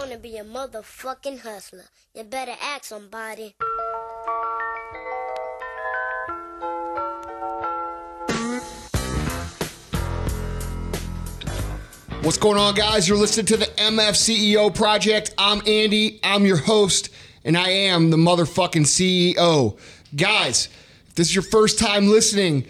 I wanna be a motherfucking hustler. You better ask somebody. What's going on, guys? You're listening to the MF CEO Project. I'm Andy. I'm your host, and I am the motherfucking CEO. Guys, if this is your first time listening,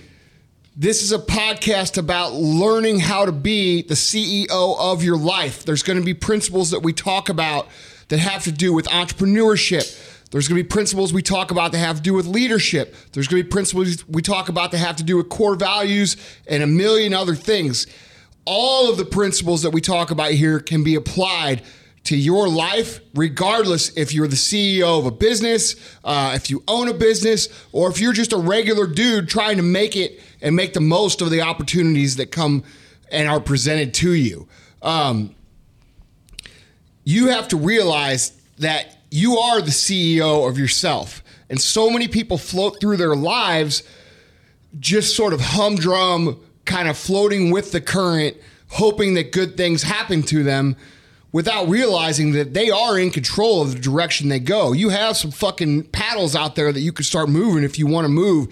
this is a podcast about learning how to be the CEO of your life. There's going to be principles that we talk about that have to do with entrepreneurship. There's going to be principles we talk about that have to do with leadership. There's going to be principles we talk about that have to do with core values and a million other things all of the principles that we talk about here can be applied to your life, regardless if you're the CEO of a business, uh, if you own a business, or if you're just a regular dude trying to make it and make the most of the opportunities that come and are presented to you. Um, you have to realize that you are the CEO of yourself. And so many people float through their lives just sort of humdrum kind of floating with the current, hoping that good things happen to them without realizing that they are in control of the direction they go. You have some fucking paddles out there that you can start moving if you want to move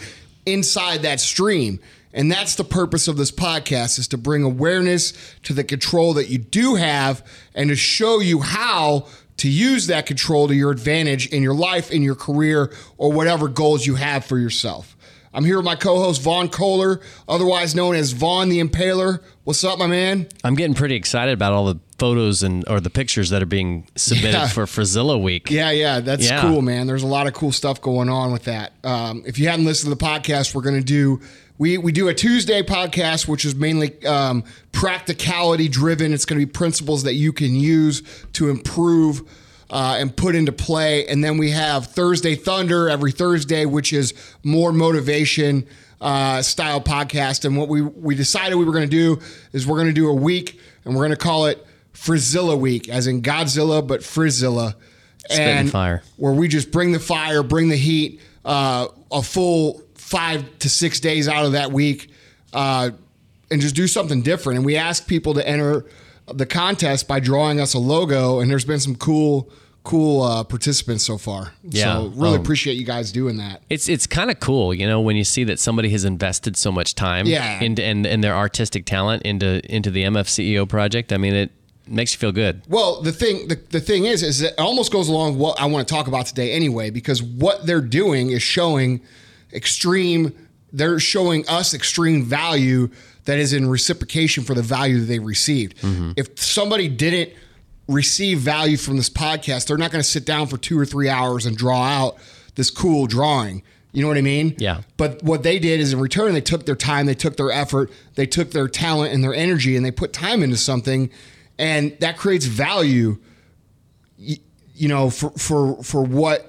inside that stream. And that's the purpose of this podcast is to bring awareness to the control that you do have and to show you how to use that control to your advantage in your life, in your career, or whatever goals you have for yourself. I'm here with my co-host Vaughn Kohler, otherwise known as Vaughn the Impaler. What's up, my man? I'm getting pretty excited about all the photos and or the pictures that are being submitted yeah. for Frizilla Week. Yeah, yeah, that's yeah. cool, man. There's a lot of cool stuff going on with that. Um, if you haven't listened to the podcast, we're going to do we we do a Tuesday podcast, which is mainly um, practicality driven. It's going to be principles that you can use to improve uh, and put into play. And then we have Thursday Thunder every Thursday, which is more motivation uh, style podcast. And what we, we decided we were going to do is we're going to do a week and we're going to call it Frizzilla Week, as in Godzilla, but Frizzilla. and fire. Where we just bring the fire, bring the heat, uh, a full five to six days out of that week, uh, and just do something different. And we ask people to enter the contest by drawing us a logo, and there's been some cool cool uh, participants so far. Yeah. So really um, appreciate you guys doing that. It's it's kind of cool, you know, when you see that somebody has invested so much time yeah. into and, and their artistic talent into into the MF CEO project. I mean, it makes you feel good. Well, the thing the, the thing is is it almost goes along what I want to talk about today anyway because what they're doing is showing extreme they're showing us extreme value that is in reciprocation for the value that they received. Mm-hmm. If somebody didn't receive value from this podcast, they're not going to sit down for two or three hours and draw out this cool drawing. You know what I mean? Yeah. But what they did is in return, they took their time, they took their effort, they took their talent and their energy, and they put time into something, and that creates value. You know, for for for what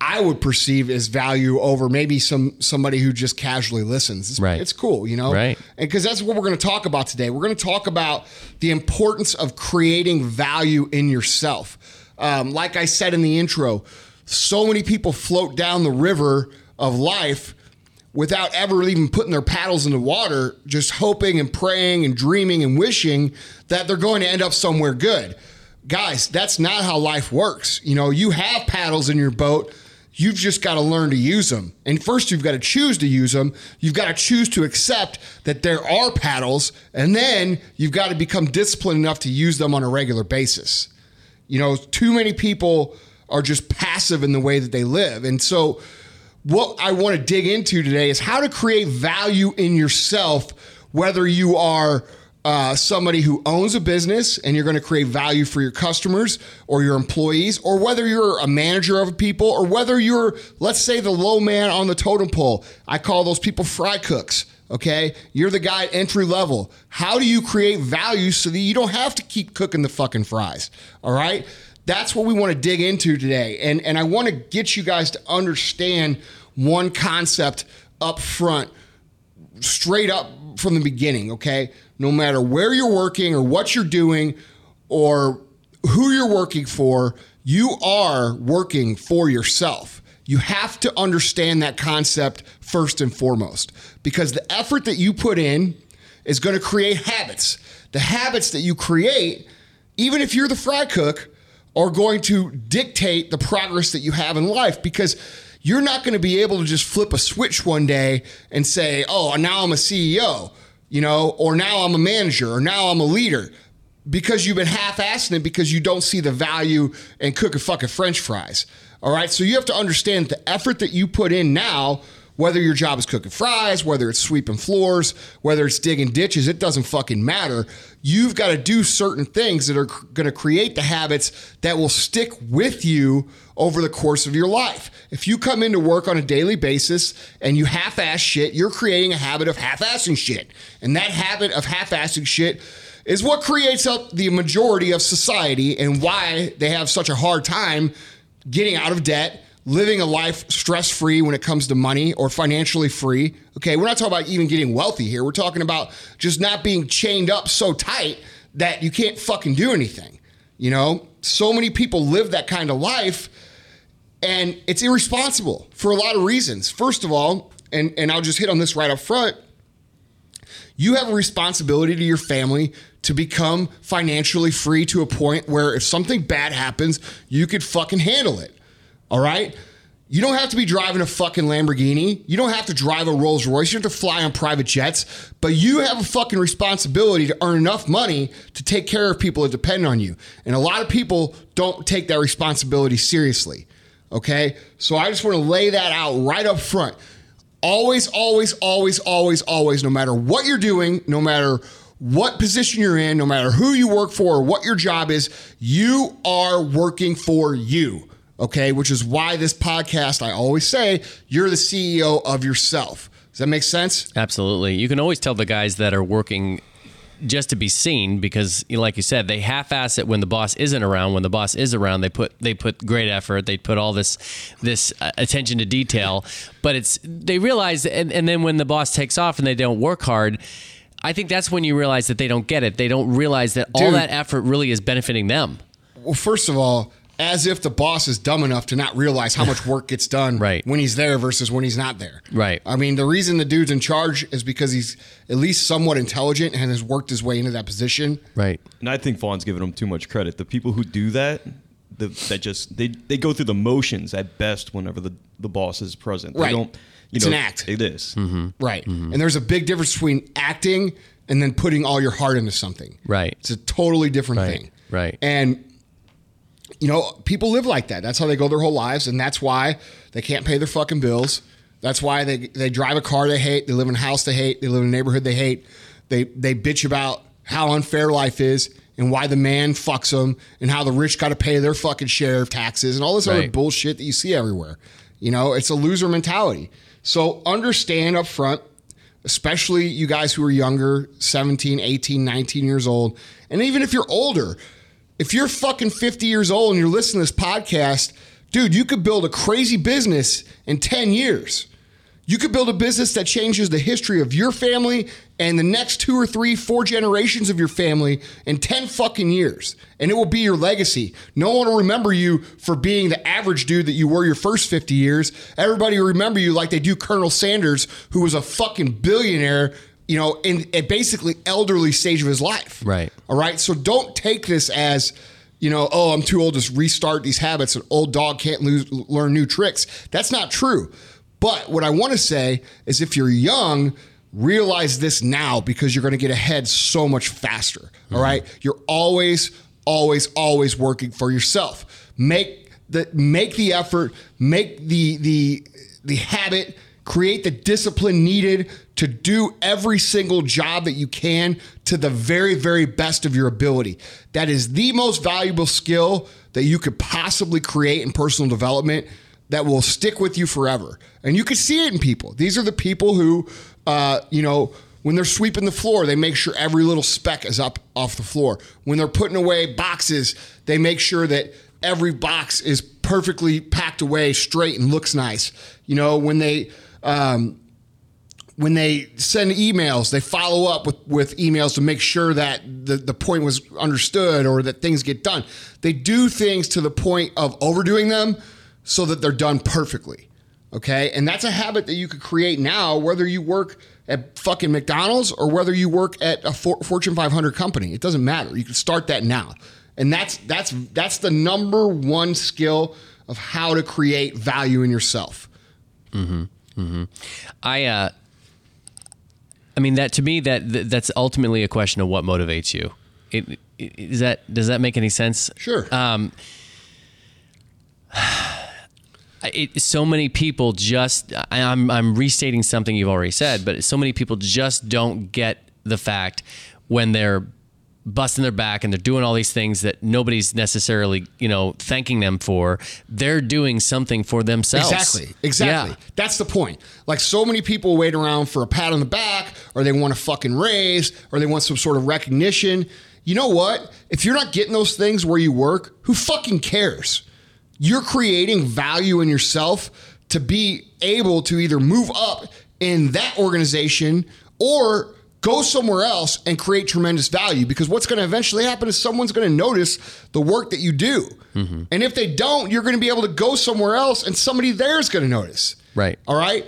I would perceive as value over maybe some somebody who just casually listens. It's, right. It's cool, you know? Right. And because that's what we're going to talk about today. We're going to talk about the importance of creating value in yourself. Um, like I said in the intro, so many people float down the river of life without ever even putting their paddles in the water, just hoping and praying and dreaming and wishing that they're going to end up somewhere good. Guys, that's not how life works. You know, you have paddles in your boat You've just got to learn to use them. And first, you've got to choose to use them. You've got to choose to accept that there are paddles. And then you've got to become disciplined enough to use them on a regular basis. You know, too many people are just passive in the way that they live. And so, what I want to dig into today is how to create value in yourself, whether you are uh, somebody who owns a business and you're going to create value for your customers or your employees, or whether you're a manager of people, or whether you're, let's say, the low man on the totem pole. I call those people fry cooks. Okay. You're the guy at entry level. How do you create value so that you don't have to keep cooking the fucking fries? All right. That's what we want to dig into today. And, and I want to get you guys to understand one concept up front, straight up from the beginning. Okay no matter where you're working or what you're doing or who you're working for, you are working for yourself. You have to understand that concept first and foremost because the effort that you put in is going to create habits. The habits that you create, even if you're the fry cook, are going to dictate the progress that you have in life because you're not going to be able to just flip a switch one day and say, oh, now I'm a CEO, you know, or now I'm a manager, or now I'm a leader because you've been half-assing it because you don't see the value in cooking fucking french fries. All right. So you have to understand the effort that you put in now, whether your job is cooking fries, whether it's sweeping floors, whether it's digging ditches, it doesn't fucking matter. You've got to do certain things that are going to create the habits that will stick with you over the course of your life. If you come into work on a daily basis and you half ass shit, you're creating a habit of half assing shit. And that habit of half assing shit is what creates up the majority of society and why they have such a hard time getting out of debt, living a life stress free when it comes to money or financially free. Okay, we're not talking about even getting wealthy here. We're talking about just not being chained up so tight that you can't fucking do anything. You know, so many people live that kind of life and it's irresponsible for a lot of reasons. First of all, and, and I'll just hit on this right up front you have a responsibility to your family to become financially free to a point where if something bad happens, you could fucking handle it. All right? You don't have to be driving a fucking Lamborghini. You don't have to drive a Rolls Royce. You don't have to fly on private jets. But you have a fucking responsibility to earn enough money to take care of people that depend on you. And a lot of people don't take that responsibility seriously. Okay? So I just want to lay that out right up front. Always, always, always, always, always, no matter what you're doing, no matter what position you're in, no matter who you work for or what your job is, you are working for you. Okay. Which is why this podcast, I always say, you're the CEO of yourself. Does that make sense? Absolutely. You can always tell the guys that are working just to be seen because like you said they half-ass it when the boss isn't around when the boss is around they put they put great effort they put all this this uh, attention to detail but it's they realize and, and then when the boss takes off and they don't work hard I think that's when you realize that they don't get it. They don't realize that all that effort really is benefiting them. Well, first of all, as if the boss is dumb enough to not realize how much work gets done Right. when he's there versus when he's not there. Right. I mean, the reason the dude's in charge is because he's at least somewhat intelligent and has worked his way into that position. Right. And I think Vaughn's giving him too much credit. The people who do that, the, that just they they go through the motions at best whenever the, the boss is present. They Right. don't. You It's know, an act. It is. Mm-hmm. Right. Mm-hmm. And there's a big difference between acting and then putting all your heart into something. Right. It's a totally different Right. thing. Right. And you know, people live like that. That's how they go their whole lives, and that's why they can't pay their fucking bills. That's why they they drive a car they hate, they live in a house they hate, they live in a neighborhood they hate. They they bitch about how unfair life is and why the man fucks them and how the rich got to pay their fucking share of taxes and all this other bullshit that you see everywhere. You know, it's a loser mentality. So understand up front, especially you guys who are younger, 17, 18, 19 years old, and even if you're older, if you're fucking 50 years old and you're listening to this podcast, dude, you could build a crazy business in 10 years. You could build a business that changes the history of your family and the next two or three, four generations of your family in 10 fucking years. And it will be your legacy. No one will remember you for being the average dude that you were your first 50 years. Everybody will remember you like they do Colonel Sanders, who was a fucking billionaire, you know, in a basically elderly stage of his life. Right. All right. So don't take this as, you know, oh, I'm too old to restart these habits. An old dog can't lose, learn new tricks. That's not true. But what I want to say is if you're young, realize this now because you're going to get ahead so much faster. All mm-hmm. right. You're always, always, always working for yourself. Make the make the effort, make the the the habit, create the discipline needed to do every single job that you can to the very, very best of your ability. That is the most valuable skill that you could possibly create in personal development that will stick with you forever. And you can see it in people. These are the people who, uh, you know, when they're sweeping the floor, they make sure every little speck is up off the floor. When they're putting away boxes, they make sure that every box is perfectly packed away straight and looks nice. You know, when they um, when they send emails, they follow up with, with emails to make sure that the, the point was understood or that things get done. They do things to the point of overdoing them so that they're done perfectly. Okay. And that's a habit that you could create now, whether you work at fucking McDonald's or whether you work at a For- Fortune 500 company. It doesn't matter. You can start that now. And that's that's that's the number one skill of how to create value in yourself. Mhm mhm i uh I mean that to me that that's ultimately a question of what motivates you. It, it, is that does that make any sense? Sure. Um it, so many people just I, I'm I'm restating something you've already said, but so many people just don't get the fact when they're busting their back and they're doing all these things that nobody's necessarily you know thanking them for. They're doing something for themselves. Exactly. Exactly. Yeah. That's the point. Like so many people wait around for a pat on the back or they want a fucking raise or they want some sort of recognition. You know what? If you're not getting those things where you work, who fucking cares? You're creating value in yourself to be able to either move up in that organization or go somewhere else and create tremendous value because what's going to eventually happen is someone's going to notice the work that you do. Mm-hmm. And if they don't, you're going to be able to go somewhere else and somebody there is going to notice. Right. All right.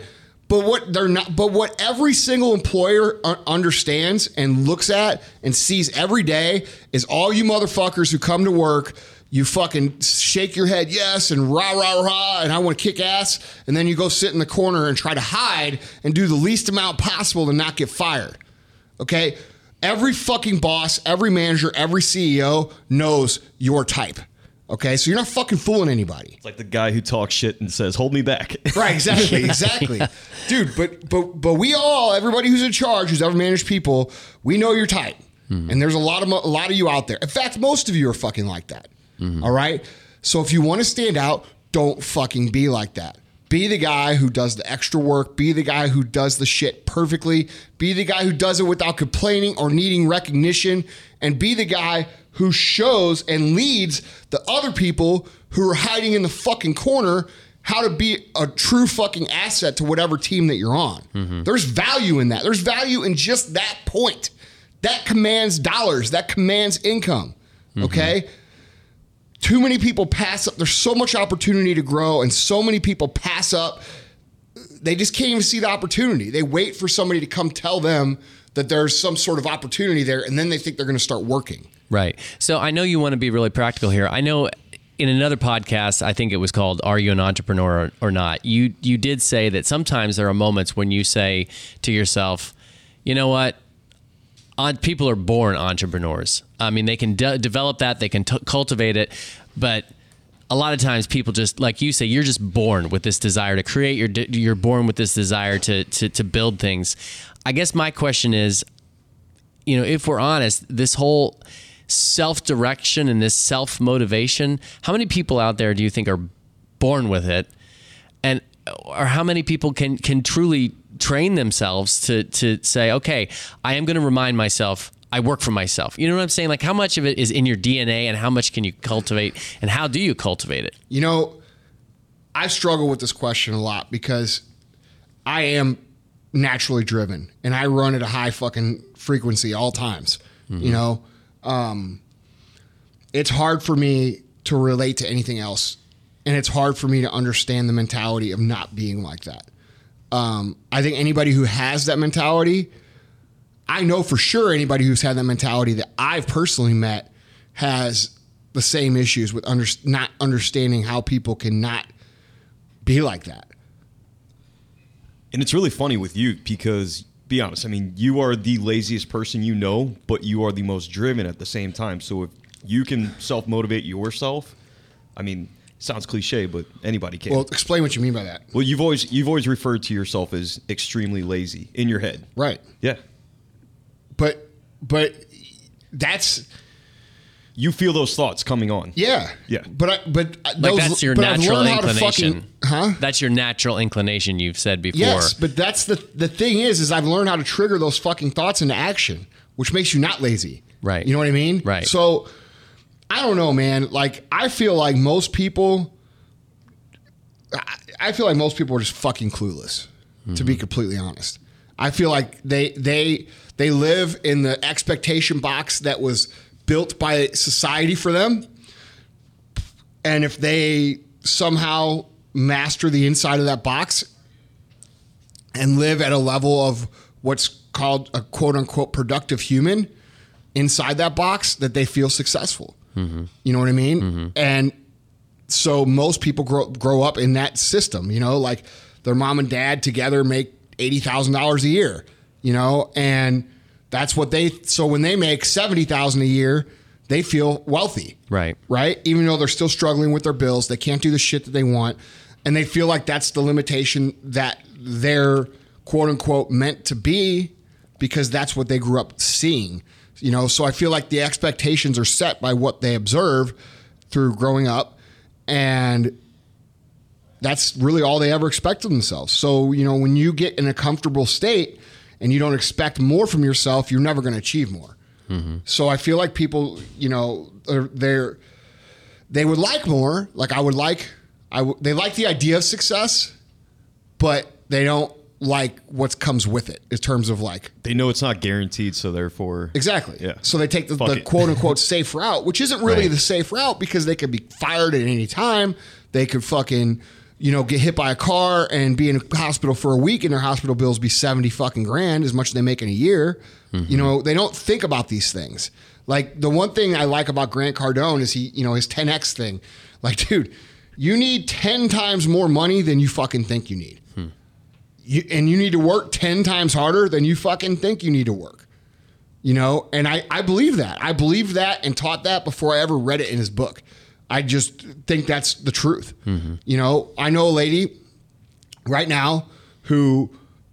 But what they're not, but what every single employer understands and looks at and sees every day is all you motherfuckers who come to work, you fucking shake your head yes and rah rah rah and I want to kick ass, and then you go sit in the corner and try to hide and do the least amount possible to not get fired. Okay. Every fucking boss, every manager, every CEO knows your type. Okay. So you're not fucking fooling anybody. It's like the guy who talks shit and says, "Hold me back." Right, exactly, exactly. Dude, but but but we all, everybody who's in charge, who's ever managed people, we know your type. Hmm. And there's a lot of a lot of you out there. In fact, most of you are fucking like that. Hmm. All right? So if you want to stand out, don't fucking be like that. Be the guy who does the extra work, be the guy who does the shit perfectly, be the guy who does it without complaining or needing recognition, and be the guy who shows and leads the other people who are hiding in the fucking corner how to be a true fucking asset to whatever team that you're on. Mm-hmm. There's value in that. There's value in just that point. That commands dollars, that commands income. Mm-hmm. Okay? Too many people pass up. There's so much opportunity to grow, and so many people pass up. They just can't even see the opportunity. They wait for somebody to come tell them that there's some sort of opportunity there, and then they think they're going to start working. Right. So I know you want to be really practical here. I know in another podcast, I think it was called "Are You an Entrepreneur or, Not?" You you did say that sometimes there are moments when you say to yourself, "You know what? On, people are born entrepreneurs. I mean, they can de- develop that, they can t- cultivate it, but." A lot of times, people just like you say, you're just born with this desire to create. You're de- you're born with this desire to, to to build things. I guess my question is, you know, if we're honest, this whole self direction and this self motivation, how many people out there do you think are born with it? And or how many people can can truly train themselves to to say, okay, I am going to remind myself I work for myself. You know what I'm saying? Like how much of it is in your DNA and how much can you cultivate and how do you cultivate it? You know, I struggle with this question a lot because I am naturally driven and I run at a high fucking frequency all times. You know, um, it's hard for me to relate to anything else, and it's hard for me to understand the mentality of not being like that. Um, I think anybody who has that mentality, I know for sure anybody who's had that mentality that I've personally met has the same issues with under, not understanding how people can not be like that. And it's really funny with you because, be honest, I mean, you are the laziest person you know, but you are the most driven at the same time. So if you can self motivate yourself, I mean, sounds cliche, but anybody can. Well, Well, explain what you mean by that. Well, you've always you've always referred to yourself as extremely lazy in your head. Right. Yeah, But but that's you feel those thoughts coming on. yeah. Yeah. But I but Like those, that's your but I've natural learned how to inclination. fucking- huh? That's your natural inclination you've said before. Yes, but that's the the thing is is I've learned how to trigger those fucking thoughts into action, which makes you not lazy. Right. You know what I mean? Right. So I don't know, man. Like I feel like most people I- I feel like most people are just fucking clueless, to be mm-hmm. completely honest. I feel like they they they live in the expectation box that was built by society for them. And if they somehow master the inside of that box and live at a level of what's called a quote unquote productive human inside that box, that they feel successful. Mm-hmm. You know what I mean? Mm-hmm. And so most people grow grow up in that system. You know, like their mom and dad together make eighty thousand dollars a year. You know, and that's what they. So when they make seventy thousand a year, they feel wealthy Right. right? Even though they're still struggling with their bills, they can't do the shit that they want, and they feel like that's the limitation that they're quote unquote meant to be because that's what they grew up seeing. You know, so I feel like the expectations are set by what they observe through growing up, and that's really all they ever expect of themselves. So, you know, when you get in a comfortable state and you don't expect more from yourself, you're never going to achieve more. Mm-hmm. So I feel like people, you know, they're, they're they would like more. Like I would like, I w- they like the idea of success, but they don't like what comes with it in terms of like They know it's not guaranteed, so therefore, exactly. Yeah. So they take the, the quote unquote safe route, which isn't really Right. the safe route because they could be fired at any time. They could fucking, you know, get hit by a car and be in a hospital for a week, and their hospital bills be seventy fucking grand, as much as they make in a year. Mm-hmm. You know, they don't think about these things. Like the one thing I like about Grant Cardone is he, you know, his 10x thing. Like, dude, you need ten times more money than you fucking think you need. You, and you need to work 10 times harder than you fucking think you need to work. You know? And I, I believe that. I believed that and taught that before i ever read it in his book. I just think that's the truth. You know? I know a lady right now who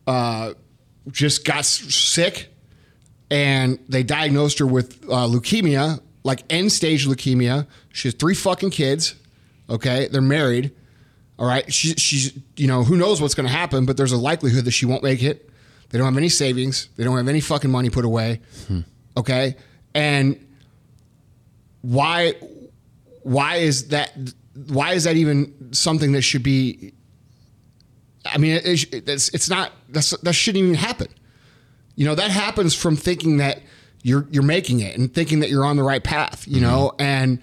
uh, just got sick and they diagnosed her with uh, leukemia like end stage leukemia. She has three fucking kids okay? They're married all right? She, she's you know who knows what's going to happen but there's a likelihood that she won't make it. They don't have any savings. They don't have any fucking money put away. Hmm. Okay? And why why is that why is that even something that should be i mean it, it's, it's not that's, that shouldn't even happen. You know that happens from thinking that you're you're making it and thinking that you're on the right path you hmm. know? And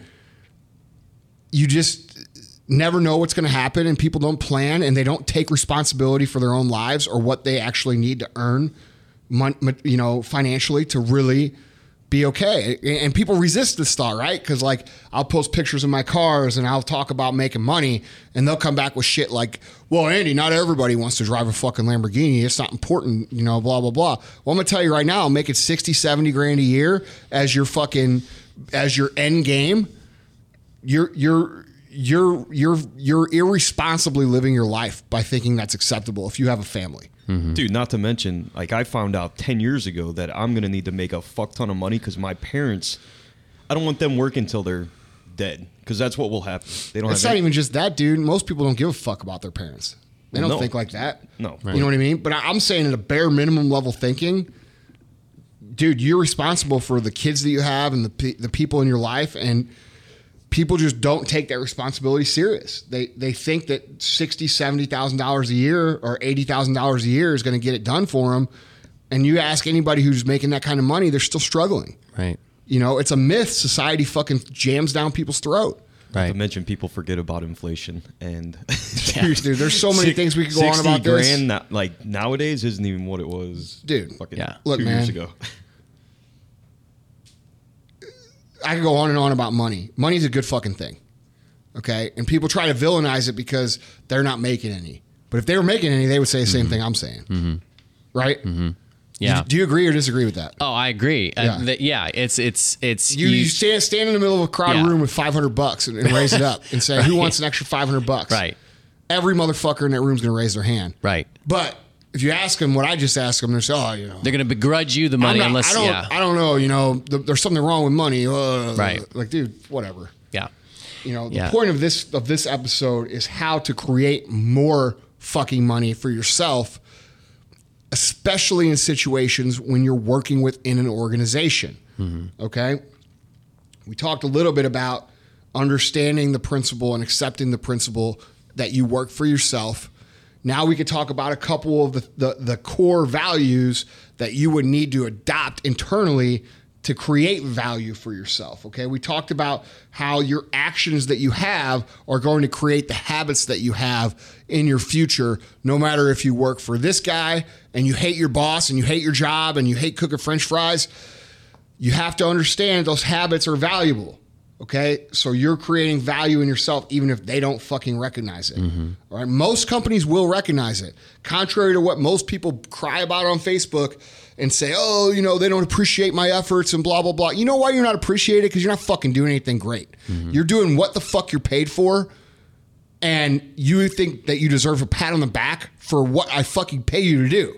you just never know what's going to happen and people don't plan and they don't take responsibility for their own lives or what they actually need to earn you know financially to really be okay. And people resist this thought right? Because like i'll post pictures of my cars and i'll talk about making money and they'll come back with shit like well andy not everybody wants to drive a fucking lamborghini. It's not important you know blah blah blah. Well i'm gonna tell you right now i'm making 60 70 grand a year as your fucking as your end game you're you're you're you're you're irresponsibly living your life by thinking that's acceptable if you have a family. Mm-hmm. dude. Not to mention, like I found out ten years ago that I'm gonna need to make a fuck ton of money because my parents, I don't want them working until they're dead because that's what will happen. They don't It's have not any- even just that, dude. Most people don't give a fuck about their parents. They don't no. think like that. No. You know what I mean? But I- I'm saying at a bare minimum level thinking, dude, you're responsible for the kids that you have and the pe- the people in your life and people just don't take that responsibility serious. They they think that sixty, seventy thousand dollars a year or eighty thousand dollars a year is going to get it done for them. And you ask anybody who's making that kind of money, they're still struggling. Right. You know, it's a myth. Society fucking jams down people's throat. Not Right. to mention, people forget about inflation and Dude, there's so many Six- things we could go on 60 about this. grand, not- like nowadays, isn't even what it was, Dude. Fucking Yeah. Look, two years man. ago. I could go on and on about money. Money's a good fucking thing. Okay? And people try to villainize it because they're not making any. But if they were making any, they would say the same mm-hmm. thing I'm saying. Mm-hmm. Right? Mm-hmm. Yeah. Do you agree or disagree with that? Oh, I agree. Uh, yeah. Uh, th- yeah. It's it's it's You, you stand stand in the middle of a crowded Yeah. room with 500 bucks and, and raise it up and say, "Who wants an extra 500 bucks?" right. Every motherfucker in that room's going to raise their hand. Right. But if you ask them what I just asked them, they say, "Oh, you know, They're gonna begrudge you the money not- unless I don't, yeah I don't know. You know, th- there's something wrong with money. Uh, Right. Like, dude, whatever. yeah You know, the Yeah. point of this of this episode is how to create more fucking money for yourself, especially in situations when you're working within an organization. Okay? We talked a little bit about understanding the principle and accepting the principle that you work for yourself. Now we could talk about a couple of the, the, the core values that you would need to adopt internally to create value for yourself. Okay. We talked about how your actions that you have are going to create the habits that you have in your future, no matter if you work for this guy and you hate your boss and you hate your job and you hate cooking french fries you have to understand those habits are valuable. Okay. So you're creating value in yourself, even if they don't fucking recognize it. Mm-hmm. All right. Most companies will recognize it. Contrary to what most people cry about on Facebook and say, oh, you know, they don't appreciate my efforts and blah, blah, blah. You know why you're not appreciated? Because you're not fucking doing anything great. Mm-hmm. You're doing what the fuck you're paid for. And you think that you deserve a pat on the back for what I fucking pay you to do,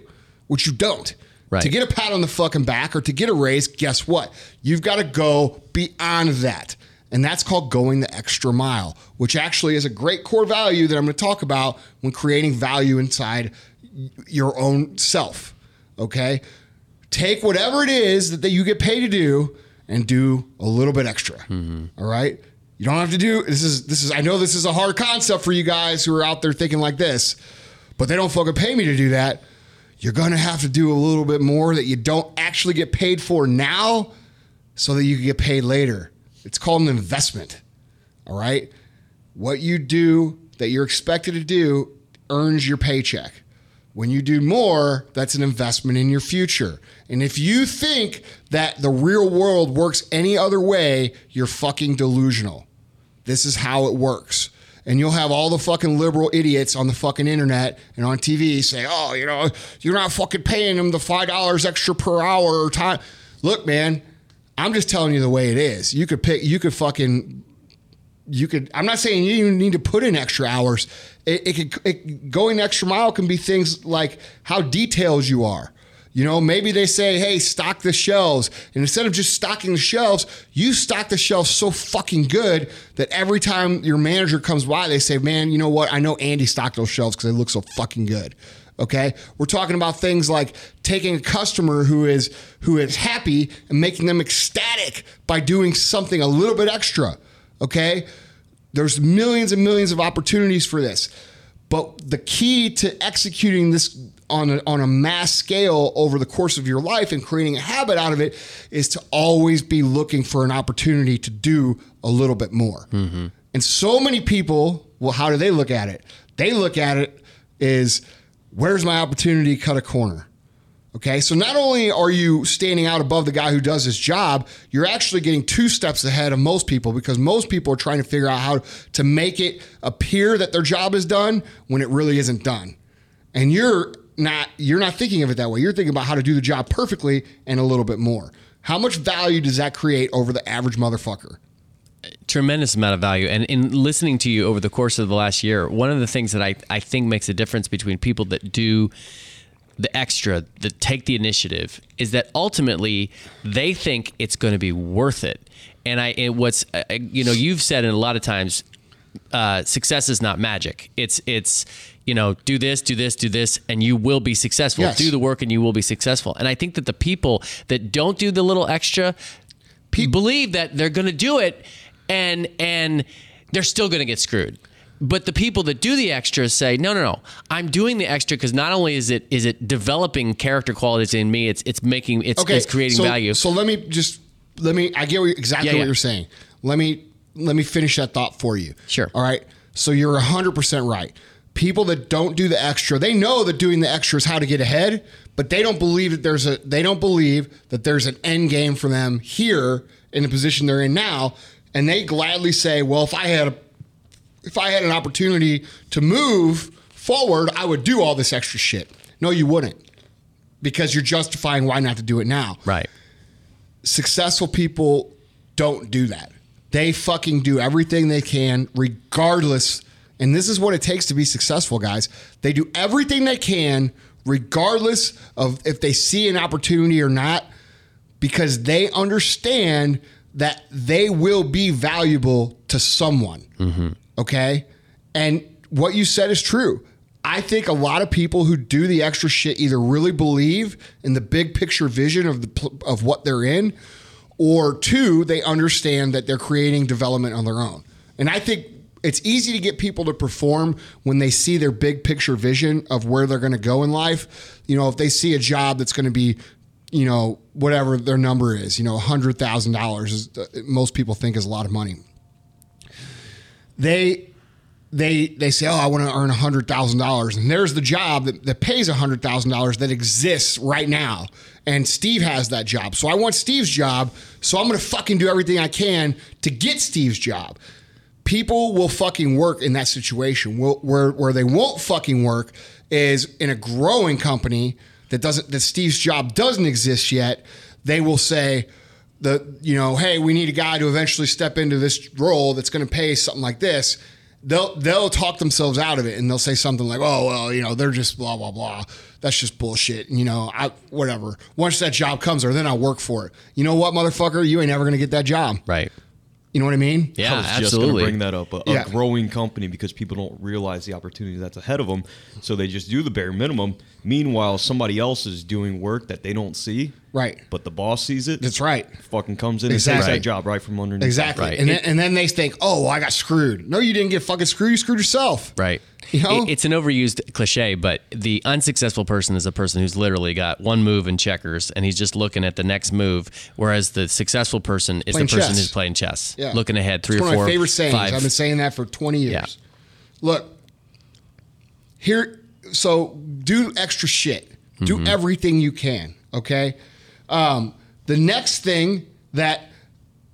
which you don't. Right. To get a pat on the fucking back or to get a raise, guess what? You've got to go beyond that. And that's called going the extra mile, which actually is a great core value that I'm going to talk about when creating value inside your own self. Okay? Take whatever it is that, you get paid to do and do a little bit extra. Mm-hmm. All right? You don't have to do this is this is I know this is a hard concept for you guys who are out there thinking like this, but they don't fucking pay me to do that you're going to have to do a little bit more that you don't actually get paid for now so that you can get paid later. It's called an investment. All right? What you do that you're expected to do earns your paycheck. When you do more, that's an investment in your future. And if you think that the real world works any other way, you're fucking delusional. This is how it works. And you'll have all the fucking liberal idiots on the fucking internet and on TV say, oh, you know, you're not fucking paying them the $5 extra per hour or time. Look, man, I'm just telling you the way it is. You could pick, you could fucking, you could, I'm not saying you need to put in extra hours. It, it could, it, going extra mile can be things like how detailed you are. You know, maybe they say, hey, stock the shelves. And instead of just stocking the shelves, you stock the shelves so fucking good that every time your manager comes by, they say, man, you know what? I know Andy stocked those shelves because they look so fucking good. Okay. We're talking about things like taking a customer who is who is happy and making them ecstatic by doing something a little bit extra. Okay. There's millions and millions of opportunities for this. But the key to executing this on a, on a mass scale over the course of your life and creating a habit out of it is to always be looking for an opportunity to do a little bit more. Mm-hmm. And so many people, well, how do they look at it? They look at it is where's my opportunity to cut a corner? Okay, so not only are you standing out above the guy who does his job, you're actually getting two steps ahead of most people because most people are trying to figure out how to make it appear that their job is done when it really isn't done. And you're not you're not thinking of it that way. You're thinking about how to do the job perfectly and a little bit more. How much value does that create over the average motherfucker? Tremendous amount of value. And in listening to you over the course of the last year, one of the things that I, I think makes a difference between people that do the extra, that take the initiative, is that ultimately they think it's going to be worth it. And I, and what's, uh, you know, you've said it a lot of times, uh, success is not magic. It's, it's, you know, do this, do this, do this, and you will be successful. Yes. Do the work and you will be successful. And I think that the people that don't do the little extra believe that they're going to do it and and they're still going to get screwed. But the people that do the extra say, no, no, no. I'm doing the extra because not only is it is it developing character qualities in me, it's it's making it's, it's creating so, value. So let me just let me. I get what, exactly Yeah, what you're saying. Let me let me finish that thought for you. Sure. All right. So you're hundred percent right. People that don't do the extra, they know that doing the extra is how to get ahead, but they don't believe that there's a they don't believe that there's an end game for them here in the position they're in now, and they gladly say, "Well, if I had a if I had an opportunity to move forward, I would do all this extra shit." No, you wouldn't, because you're justifying why not to do it now right. successful people don't do that. They fucking do everything they can, regardless. And this is what it takes to be successful, guys. They do everything they can, regardless of if they see an opportunity or not, because they understand that they will be valuable to someone. Mm-hmm. Okay. And what you said is true. I think a lot of people who do the extra shit either really believe in the big picture vision of the of what they're in, or two, they understand that they're creating development on their own. And I think it's easy to get people to perform when they see their big picture vision of where they're going to go in life. You know, if they see a job that's going to be, you know, whatever their number is, you know, hundred thousand dollars is uh, most people think is a lot of money. They they they say, "Oh, I want to earn hundred thousand dollars," and there's the job that, that pays hundred thousand dollars that exists right now, and Steve has that job. So I want Steve's job, so I'm gonna fucking do everything I can to get Steve's job. People will fucking work in that situation. Will, where where they won't fucking work is in a growing company that doesn't that Steve's job doesn't exist yet. They will say the you know, hey, we need a guy to eventually step into this role that's going to pay something like this they'll they'll talk themselves out of it and they'll say something like, "Oh well, you know, they're just blah blah blah. That's just bullshit." You know, I whatever. Once that job comes or then I'll work for it. You know what, motherfucker? You ain't ever gonna get that job. Right. You know what I mean? Yeah, I was just absolutely. going to bring that up. A, a Yeah. growing company because people don't realize the opportunity that's ahead of them, so they just do the bare minimum. Meanwhile, somebody else is doing work that they don't see, Right. but the boss sees it. That's right. Fucking comes in Exactly. and takes that job right from underneath. Exactly. Right. And then, and then they think, "Oh, well, I got screwed." No, you didn't get fucking screwed. You screwed yourself. Right. You know? It- it's an overused cliche, but the unsuccessful person is a person who's literally got one move in checkers and he's just looking at the next move, whereas the successful person is Playing the person chess. who's playing chess, Yeah. looking ahead three it's or one four, of my favorite sayings. five. I've been saying that for 20 years. Yeah. Look, here, so do extra shit. Do Mm-hmm. everything you can. Okay. Um, the next thing that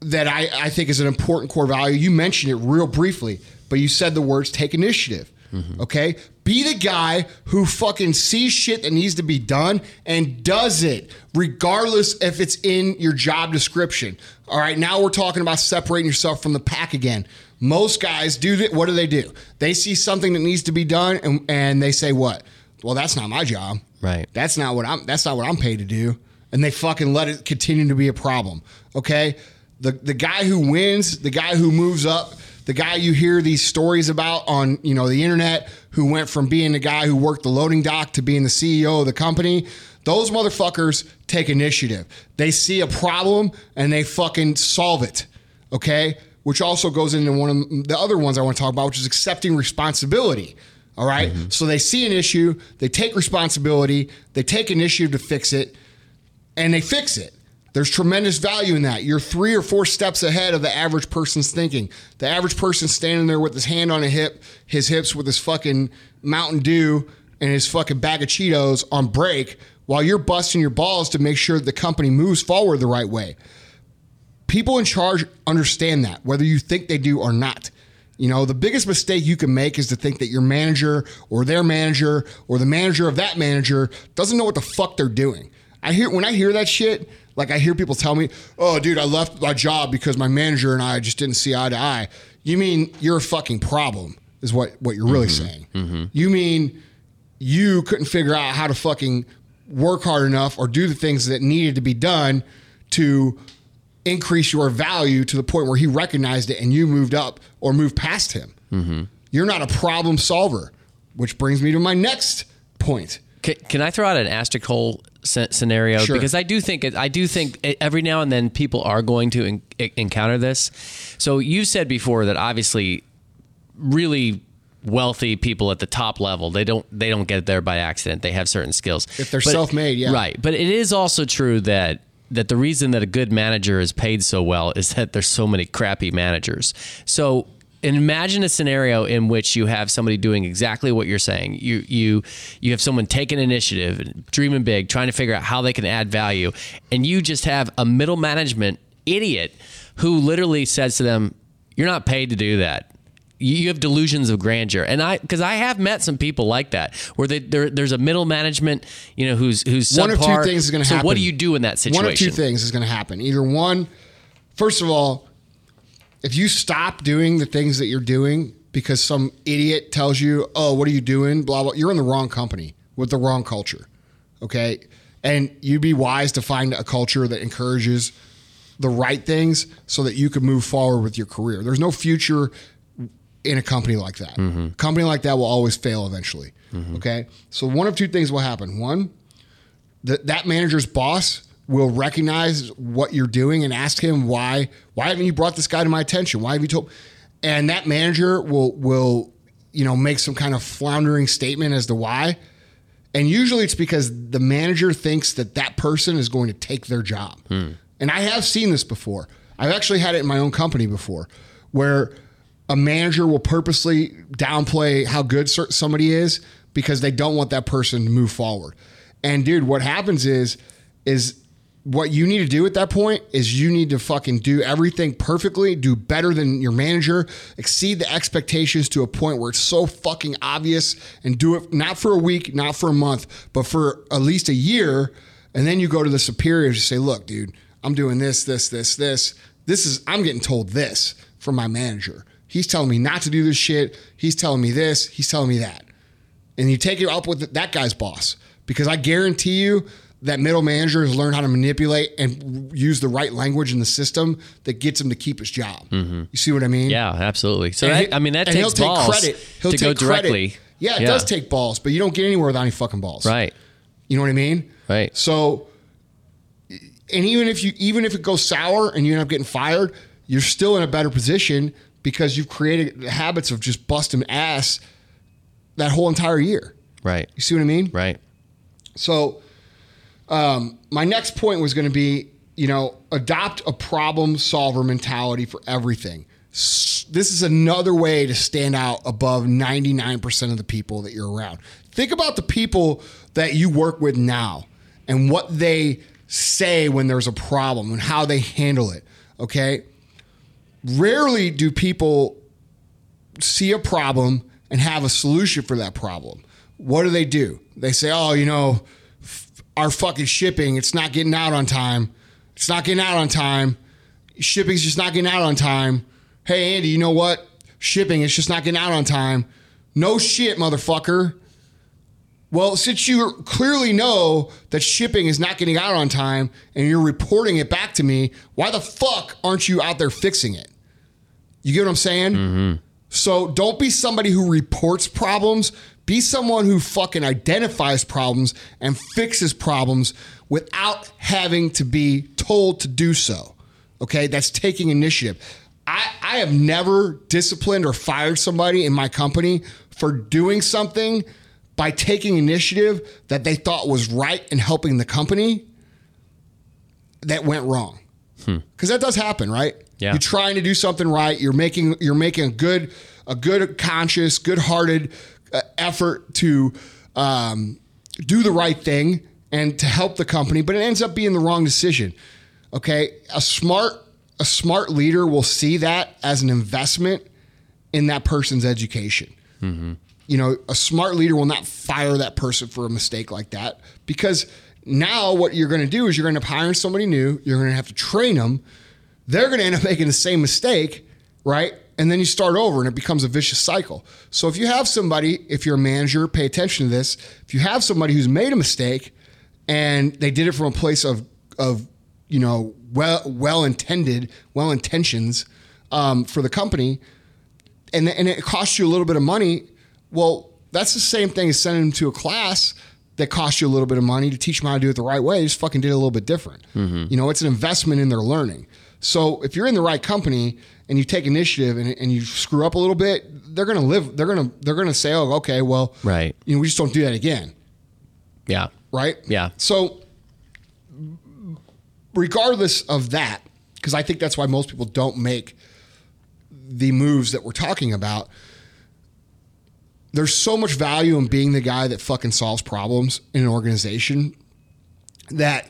that I, I think is an important core value. You mentioned it real briefly, but you said the words take initiative. Mm-hmm. Okay? Be the guy who fucking sees shit that needs to be done and does it, regardless if it's in your job description. All right, now we're talking about separating yourself from the pack again. Most guys do that. What do they do? They see something that needs to be done and, and they say, What? Well, that's not my job. Right. That's not what I'm that's not what I'm paid to do. And they fucking let it continue to be a problem. Okay? The the guy who wins, the guy who moves up, the guy you hear these stories about on, you know, the internet who went from being the guy who worked the loading dock to being the CEO of the company, those motherfuckers take initiative. They see a problem and they fucking solve it. Okay? Which also goes into one of the other ones I want to talk about, which is accepting responsibility. All right? Mm-hmm. So they see an issue, they take responsibility, they take initiative to fix it, and they fix it. There's tremendous value in that. You're three or four steps ahead of the average person's thinking. The average person standing there with his hand on a hip, his hips with his fucking Mountain Dew and his fucking bag of Cheetos on break while you're busting your balls to make sure the company moves forward the right way people in charge understand that, whether you think they do or not. You know, the biggest mistake you can make is to think that your manager or their manager or the manager of that manager doesn't know what the fuck they're doing. I hear when I hear that shit, like I hear people tell me, "Oh, dude, I left my job because my manager and I just didn't see eye to eye." You mean you're a fucking problem? Is what what you're really mm-hmm. saying? Mm-hmm. You mean you couldn't figure out how to fucking work hard enough or do the things that needed to be done to increase your value to the point where he recognized it and you moved up or moved past him. Mm-hmm. You're not a problem solver, which brings me to my next point. Can, can I throw out an asterisk hole sce- scenario? Sure. Because I do think I do think every now and then people are going to en- encounter this. So you said before that obviously, really wealthy people at the top level they don't they don't get there by accident. They have certain skills. If they're But- self-made, yeah. right. But it is also true that that the reason that a good manager is paid so well is that there's so many crappy managers. So imagine a scenario in which you have somebody doing exactly what you're saying. You you you have someone taking initiative, dreaming big, trying to figure out how they can add value, and you just have a middle management idiot who literally says to them, "You're not paid to do that." You you have delusions of grandeur, and I because I have met some people like that where they, there, there's a middle management, you know, who's who's One of two things is going to so happen. what do you do in that situation? One of two things is going to happen. Either one, first of all, if you stop doing the things that you're doing because some idiot tells you, "Oh, what are you doing?" blah blah, you're in the wrong company with the wrong culture. Okay? And you'd be wise to find a culture that encourages the right things so that you can move forward with your career. There's no future in a company like that. Mm-hmm. A company like that will always fail eventually. Mm-hmm. Okay? So one of two things will happen. One, that that manager's boss will recognize what you're doing and ask him why why haven't you brought this guy to my attention? Why have you told and that manager will will you know make some kind of floundering statement as to why. And usually it's because the manager thinks that that person is going to take their job. Hmm. And i have seen this before. I've actually had it in my own company before where a manager will purposely downplay how good somebody is because they don't want that person to move forward. And dude, what happens is is what you need to do at that point is you need to fucking do everything perfectly, do better than your manager, exceed the expectations to a point where it's so fucking obvious and do it not for a week, not for a month, but for at least a year. And then you go to the superiors and say, look, dude, I'm doing this, this, this, this. This is, I'm getting told this from my manager. He's telling me not to do this shit. He's telling me this. He's telling me that. And you take it up with that guy's boss because I guarantee you that middle manager has learned how to manipulate and use the right language in the system that gets him to keep his job. Mm-hmm. You see what I mean? Yeah, absolutely. So that, he- I mean, that and takes balls to go credit. directly. Yeah, it does take balls, but you don't get anywhere without any fucking balls. Right. You know what I mean? Right. So, and even if you even if it goes sour and you end up getting fired, you're still in a better position because you've created the habits of just busting ass that whole entire year. Right. You see what I mean? Right. So, um, my next point was going to be, you know, adopt a problem solver mentality for everything. This is another way to stand out above 99% of the people that you're around. Think about the people that you work with now and what they say when there's a problem and how they handle it. Okay. Rarely do people see a problem and have a solution for that problem. What do they do? They say, "Oh, you know, our fucking shipping, it's not getting out on time. It's not getting out on time. Shipping's just not getting out on time. Hey, Andy, you know what? Shipping, it's just not getting out on time. No shit, motherfucker. Well, since you clearly know that shipping is not getting out on time and you're reporting it back to me, why the fuck aren't you out there fixing it? You get what I'm saying? Mm-hmm. So don't be somebody who reports problems. Be someone who fucking identifies problems and fixes problems without having to be told to do so. Okay, that's taking initiative. I, I have never disciplined or fired somebody in my company for doing something by taking initiative that they thought was right and helping the company that went wrong. Because that does happen, right? Yeah. You're trying to do something right. You're making you're making a good a good conscious, good-hearted uh, effort to um, do the right thing and to help the company, but it ends up being the wrong decision. Okay, a smart a smart leader will see that as an investment in that person's education. You know, a smart leader will not fire that person for a mistake like that because now what you're going to do is you're going to hire somebody new. You're going to have to train them. They're going to end up making the same mistake, right? And then you start over and it becomes a vicious cycle. So if you have somebody, if you're a manager, pay attention to this. If you have somebody who's made a mistake and they did it from a place of, of you know, well, well intended, well intentions um, for the company, and, and it costs you a little bit of money, well, that's the same thing as sending them to a class that cost you a little bit of money to teach them how to do it the right way. Just fucking did it a little bit different. Mm-hmm. You know, it's an investment in their learning. So if you're in the right company and you take initiative and, and you screw up a little bit, they're gonna live. They're gonna they're gonna say, oh, okay, well, Right. You know, we just don't do that again, Yeah. right? Yeah. So regardless of that, because I think that's why most people don't make the moves that we're talking about. There's so much value in being the guy that fucking solves problems in an organization that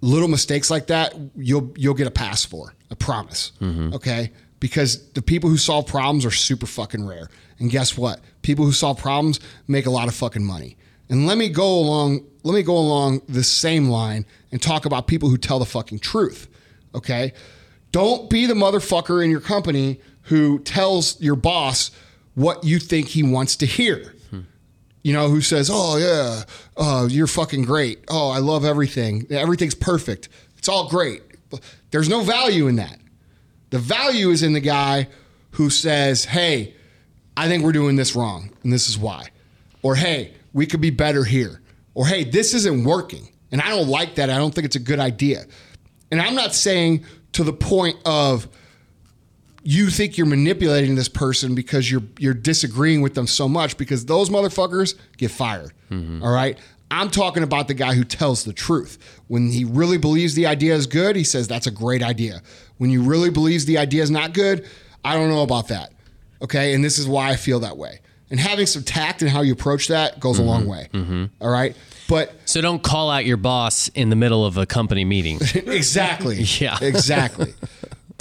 little mistakes like that you'll you'll get a pass for. I promise. Mm-hmm. Okay? Because the people who solve problems are super fucking rare. And guess what? People who solve problems make a lot of fucking money. And let me go along let me go along the same line and talk about people who tell the fucking truth. Okay? Don't be the motherfucker in your company who tells your boss what you think he wants to hear you know, who says, "Oh yeah, oh you're fucking great. Oh, I love everything. Everything's perfect. It's all great." There's no value in that. The value is in the guy who says, "Hey, I think we're doing this wrong, and this is why," or "Hey, we could be better here," or "Hey, this isn't working, and I don't like that. I don't think it's a good idea." And I'm not saying to the point of you think you're manipulating this person because you're you're disagreeing with them so much because those motherfuckers get fired. Mm-hmm. All right? I'm talking about the guy who tells the truth. When he really believes the idea is good, he says that's a great idea. When you really believes the idea is not good, I don't know about that. Okay. And this is why I feel that way. And having some tact in how you approach that goes a long mm-hmm. way. Mm-hmm. All right. But So don't call out your boss in the middle of a company meeting. exactly. Yeah. Exactly.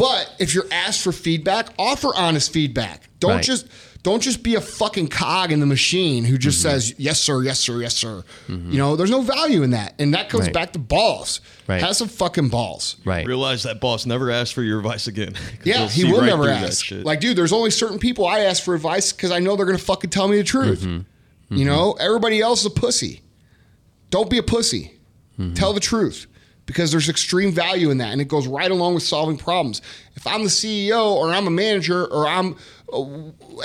But if you're asked for feedback, offer honest feedback. Don't Right. just don't just be a fucking cog in the machine who just Mm-hmm. says yes sir, yes sir, yes sir. You know, there's no value in that. And that comes Right. back to balls. Right. Have some fucking balls. Right. Realize that boss never asked for your advice again. Yeah, he will right never through that ask. shit. Like, dude, there's only certain people I ask for advice because I know they're gonna fucking tell me the truth. Mm-hmm. You know, everybody else is a pussy. Don't be a pussy. Mm-hmm. Tell the truth because there's extreme value in that, and it goes right along with solving problems. If I'm the CEO or I'm a manager or I'm uh,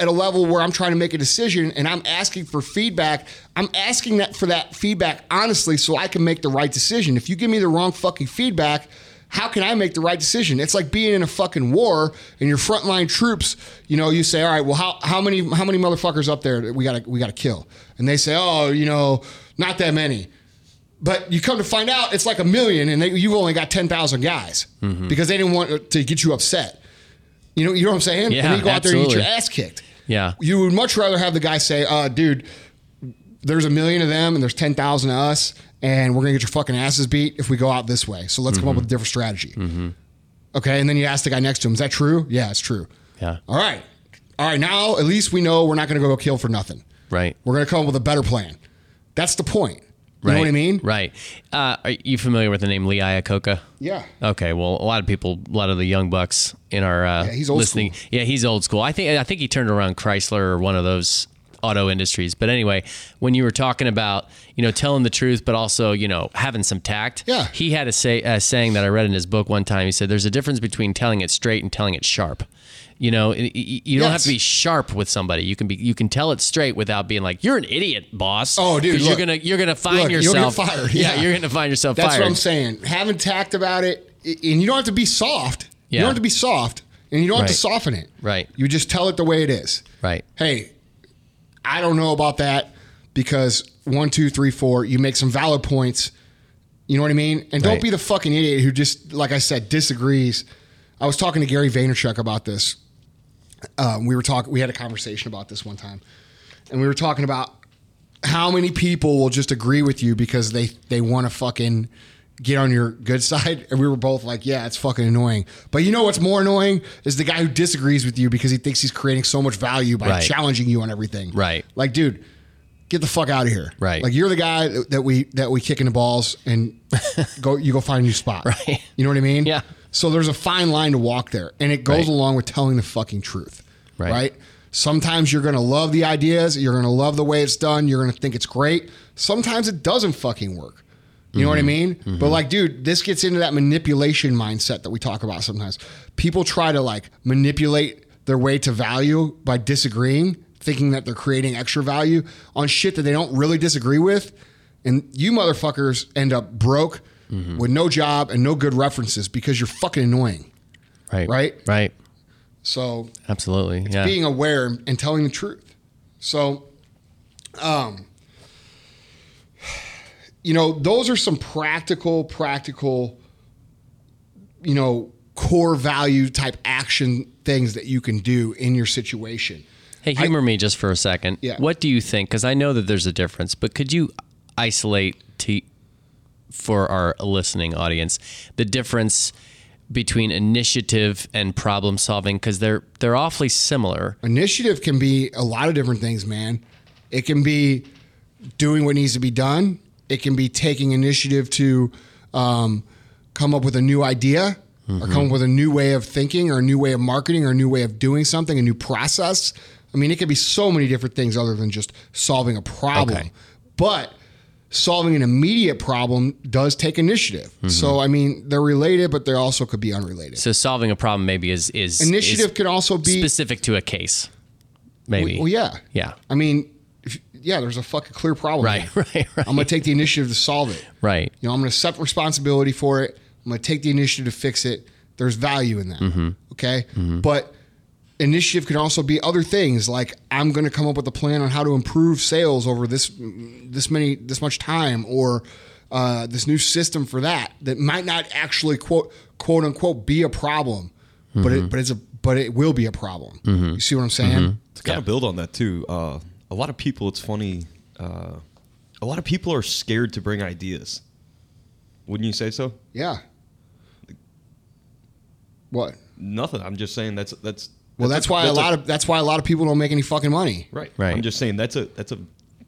at a level where I'm trying to make a decision and I'm asking for feedback, I'm asking that for that feedback honestly so I can make the right decision. If you give me the wrong fucking feedback, how can I make the right decision? It's like being in a fucking war and your frontline troops, you know, you say, all right, well, how, how many how many motherfuckers up there that we gotta we gotta kill? And they say, oh, you know, not that many. But you come to find out it's like a million, and they, you've only got ten thousand guys mm-hmm. because they didn't want to get you upset. You know, you know what I'm saying? Yeah, and then you go out there and get your ass kicked. Yeah. You would much rather have the guy say, uh, dude, there's a million of them and there's 10,000 of us, and we're going to get your fucking asses beat if we go out this way. So let's come up mm-hmm. with a different strategy. Mm-hmm. Okay. And then you ask the guy next to him, is that true? Yeah, it's true. Yeah. All right. All right. Now at least we know we're not going to go kill for nothing. Right. We're going to come up with a better plan. That's the point. You right. know what I mean? Right. Uh, are you familiar with the name Lee Iacocca? Yeah. Okay, well, a lot of people, a lot of the young bucks in our uh, Yeah, he's old listening, school. yeah, he's old school. I think I think he turned around Chrysler or one of those auto industries. But anyway, when you were talking about you know telling the truth, but also you know having some tact, Yeah. he had a say a saying that I read in his book one time. He said, "There's a difference between telling it straight and telling it sharp." You know, you don't have to be sharp with somebody. You can be, you can tell it straight without being like, "You're an idiot, boss." Oh, dude, 'Cause you're gonna you're gonna find Look, yourself fired. Yeah, Yeah. you're gonna find yourself That's fired. what I'm saying. Having tact about it, and you don't have to be soft. Yeah. You don't have to be soft, and you don't have to soften it. Right. You just tell it the way it is. Right. Hey, I don't know about that because one, two, three, four. You make some valid points. You know what I mean? And don't Right. be the fucking idiot who just, like I said, disagrees. I was talking to Gary Vaynerchuk about this. Um, we were talking. We had a conversation about this one time, and we were talking about how many people will just agree with you because they they want to fucking get on your good side and we were both like yeah it's fucking annoying but you know what's more annoying is the guy who disagrees with you because he thinks he's creating so much value by Right. challenging you on everything Right. like dude get the fuck out of here Right. like you're the guy that we that we kick in the balls and go you go find a new spot Right. you know what i mean Yeah. So there's a fine line to walk there and it goes Right. along with telling the fucking truth Right. right Sometimes you're going to love the ideas. You're going to love the way it's done. You're going to think it's great. Sometimes it doesn't fucking work. You know what I mm-hmm. mean? But mm-hmm. like, dude, this gets into that manipulation mindset that we talk about sometimes. People try to like manipulate their way to value by disagreeing, thinking that they're creating extra value on shit that they don't really disagree with. And you motherfuckers end up broke with no job and no good references because you're fucking annoying. right. Right? Right. So Absolutely. yeah. being aware and telling the truth. So, um, you know, those are some practical, practical, you know, core value type action things that you can do in your situation. Hey, humor me just for a second. Yeah. What do you think? Because I know that there's a difference, but could you isolate to for our listening audience the difference between initiative and problem solving? Because they're they're awfully similar. Initiative can be a lot of different things, man. It can be doing what needs to be done. It can be taking initiative to um, come up with a new idea or come up with a new way of thinking or a new way of marketing or a new way of doing something, a new process. I mean, it could be so many different things other than just solving a problem. Okay. But solving an immediate problem does take initiative. So, I mean, they're related, but they also could be unrelated. So solving a problem maybe is is Initiative is can also be specific to a case. Maybe. Well, yeah. Yeah. I mean, if, yeah, there's a fucking clear problem. Right. Right. Right. I'm going to take the initiative to solve it. right. You know, I'm going to accept responsibility for it. I'm going to take the initiative to fix it. There's value in that. Mm-hmm. Okay. But initiative could also be other things like I'm going to come up with a plan on how to improve sales over this this many this much time or uh, this new system for that that might not actually quote quote unquote be a problem, but Mm-hmm. it but it's a but it will be a problem. Mm-hmm. You see what I'm saying? To kind of build on that too, uh, a lot of people. It's funny. Uh, a lot of people are scared to bring ideas. Wouldn't you say so? Yeah. What? Nothing. I'm just saying that's that's. Well, that's, why a lot of of that's why a lot of people don't make any fucking money. right. Right. I'm just saying that's a that's a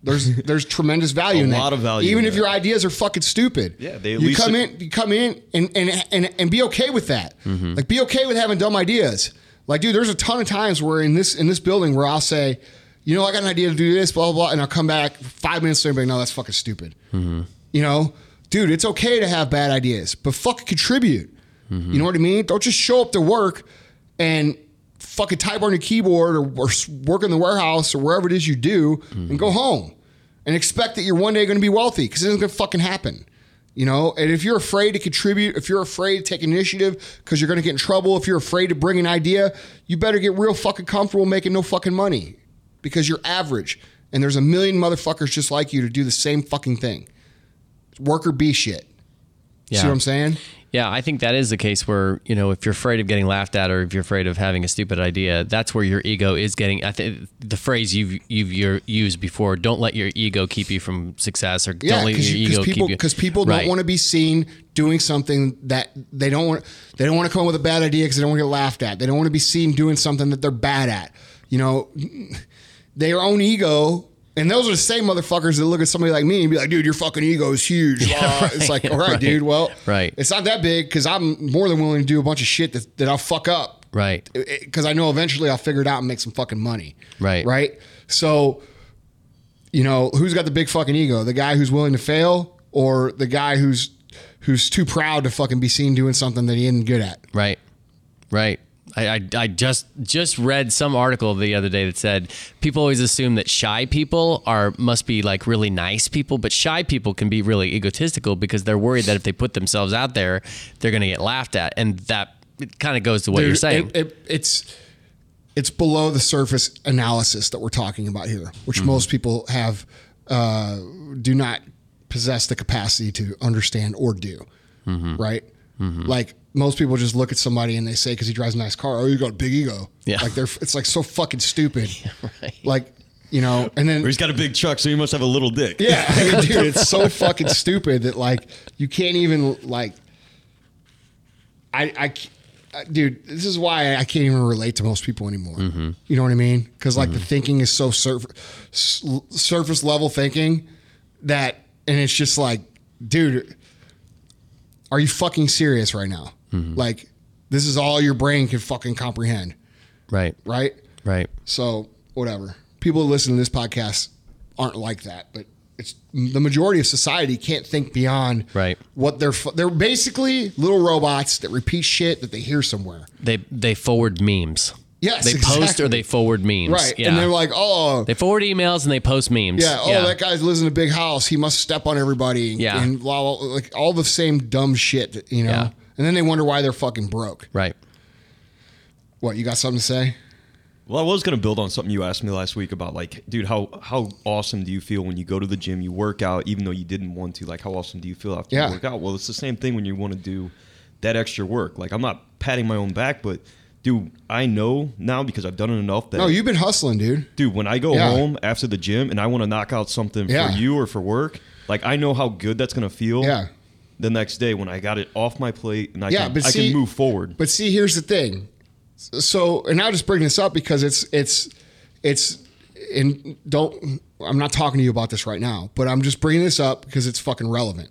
There's there's tremendous value A in that. A lot of value even if that. your ideas are fucking stupid. Yeah, they at you least- come in, you come in, and and and and be okay with that. Mm-hmm. Like, be okay with having dumb ideas. Like, dude, there's a ton of times where in this in this building where I'll say, you know, I got an idea to do this, blah blah, blah and I'll come back five minutes later and be like, no, that's fucking stupid. Mm-hmm. You know, dude, it's okay to have bad ideas, but fuck contribute. Mm-hmm. You know what I mean? Don't just show up to work and fucking type on your keyboard or, or work in the warehouse or wherever it is you do and go home and expect that you're one day going to be wealthy because it isn't going to fucking happen. You know, and if you're afraid to contribute, if you're afraid to take initiative because you're going to get in trouble, if you're afraid to bring an idea, you better get real fucking comfortable making no fucking money because you're average and there's a million motherfuckers just like you to do the same fucking thing. Worker bee shit. Yeah. See what I'm saying? Yeah, I think that is the case where, you know, if you're afraid of getting laughed at or if you're afraid of having a stupid idea, that's where your ego is getting I think the phrase you've you've used before, don't let your ego keep you from success or Yeah, don't let your ego people keep you because people Right. don't want to be seen doing something that they don't want. They don't want to come up with a bad idea because they don't want to get laughed at. They don't want to be seen doing something that they're bad at. You know, their own ego. And those are the same motherfuckers that look at somebody like me and be like, dude, your fucking ego is huge. Uh, It's like, all right, right, dude, well, right. it's not that big because I'm more than willing to do a bunch of shit that, that I'll fuck up Right. because I know eventually I'll figure it out and make some fucking money. Right. Right. So, you know, who's got the big fucking ego? The guy who's willing to fail, or the guy who's who's too proud to fucking be seen doing something that he isn't good at? Right. Right. I, I, I just just read some article the other day that said people always assume that shy people are must be like really nice people, but shy people can be really egotistical because they're worried that if they put themselves out there, they're going to get laughed at, and that kind of goes to what you're saying. it- it- it's it's below the surface analysis that we're talking about here, which Mm-hmm. most people have uh, do not possess the capacity to understand or do. Mm-hmm. Right? Like most people just look at somebody and they say because he drives a nice car, oh, you got a big ego. Yeah. Like they're it's like so fucking stupid. right. Like you know, and then Or he's got a big truck, so he must have a little dick. yeah, I mean, dude, it's so fucking stupid that like you can't even like. I, I, c- uh, dude, this is why I can't even relate to most people anymore. Mm-hmm. You know what I mean? Because like the thinking is so surf, surface level thinking that, and it's just like, dude, are you fucking serious right now? Mm-hmm. Like, this is all your brain can fucking comprehend, right. right? Right. So whatever. People who listen to this podcast aren't like that, but it's the majority of society can't think beyond Right. what they're they're basically little robots that repeat shit that they hear somewhere. They they forward memes. Yes, They post or they forward memes. Right. Yeah. And they're like, "Oh, they forward emails and they post memes. yeah, oh, that guy lives in a big house. He must step on everybody." Yeah. And blah, blah, like all the same dumb shit, you know. Yeah. And then they wonder why they're fucking broke. Right. What, you got something to say? Well, I was gonna build on something you asked me last week about like, dude, how how awesome do you feel when you go to the gym, you work out, even though you didn't want to? Like, how awesome do you feel after Yeah. you work out? Well, it's the same thing when you want to do that extra work. Like, I'm not patting my own back, but dude, I know now because I've done it enough that No, you've been hustling, dude. dude, when I go Yeah. home after the gym and I want to knock out something Yeah. for you or for work, like I know how good that's gonna feel. Yeah. The next day when I got it off my plate and I Yeah, can but I see- can move forward. But see, here's the thing. So, and I'll just bring this up because it's it's it's and don't I'm not talking to you about this right now, but I'm just bringing this up because it's fucking relevant.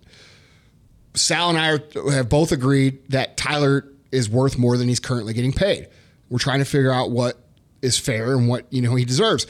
Sal and I are, have both agreed that Tyler is worth more than he's currently getting paid. We're trying to figure out what is fair and what you know he deserves.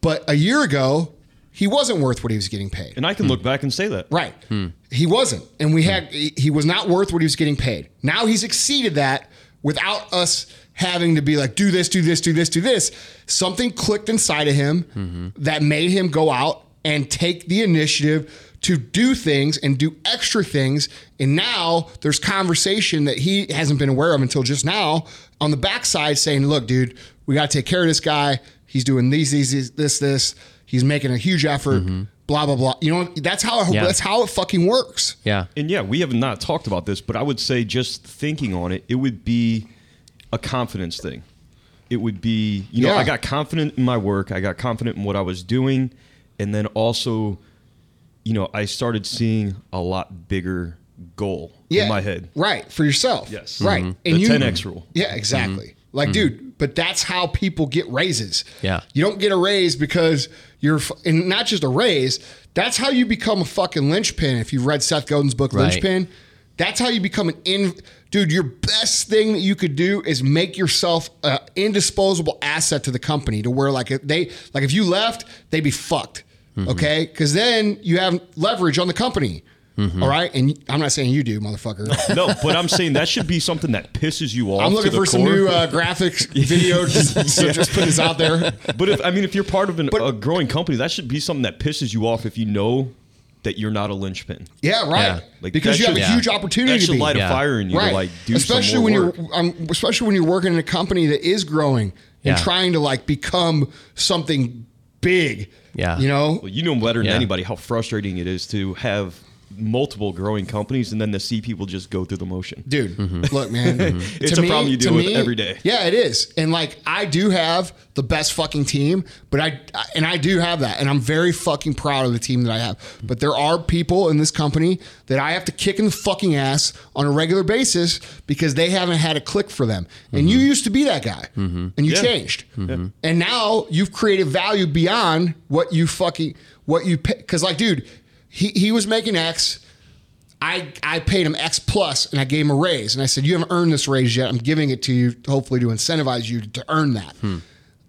But a year ago, he wasn't worth what he was getting paid. and I can look back and say that. Right. Hmm. He wasn't. And we had he he was not worth what he was getting paid. Now he's exceeded that without us having to be like do this, do this, do this, do this. Something clicked inside of him mm-hmm. that made him go out and take the initiative to do things and do extra things. And now there's conversation that he hasn't been aware of until just now on the backside saying, look, dude, we got to take care of this guy. He's doing these, these, these this, this. He's making a huge effort. Mm-hmm. Blah blah blah. You know that's how Yeah. that's how it fucking works. Yeah. And yeah, we have not talked about this, but I would say just thinking on it, it would be a confidence thing. it would be you know Yeah. I got confident in my work, I got confident in what I was doing, and then also, you know, I started seeing a lot bigger goal in my head. Right. For yourself. Yes. Right. Mhm. And The you 10X rule. Yeah, exactly. Like, dude, but that's how people get raises. Yeah. You don't get a raise because you're, and not just a raise, that's how you become a fucking linchpin. If you've read Seth Godin's book, Right. Linchpin, that's how you become an in, dude, your best thing that you could do is make yourself an indisposable asset to the company to where like if they, like if you left, they'd be fucked. Mm-hmm. Okay. Cause then you have leverage on the company. Mm-hmm. All right. And I'm not saying you do, motherfucker. No, but I'm saying that should be something that pisses you off. I'm to looking the for some new uh, graphics video. Just, so just put this out there. But if I mean, if you're part of an, a growing company, that should be something that pisses you off if you know that you're not a linchpin. Yeah, right. Yeah. Like, because that you have should- a huge opportunity That to be. light Yeah. a fire in you right. to like do especially some more when work. you're, um, especially when you're working in a company that is growing and trying to like become something big. Yeah. you know. Well, you know better than Yeah. anybody how frustrating it is to have multiple growing companies and then to see people just go through the motion. Dude, mm-hmm. look, man. Mm-hmm. It's to a problem you to deal with every day. Yeah, it is. And like, I do have the best fucking team, but I, and I do have that. And I'm very fucking proud of the team that I have. But there are people in this company that I have to kick in the fucking ass on a regular basis because they haven't had a click for them. And you mm-hmm. used to be that guy and you Yeah. changed. And now you've created value beyond what you fucking, what you pay. Cause like, dude, he, he was making X. I, I paid him X plus and I gave him a raise. And I said, You haven't earned this raise yet. I'm giving it to you, hopefully, to incentivize you to earn that. Hmm.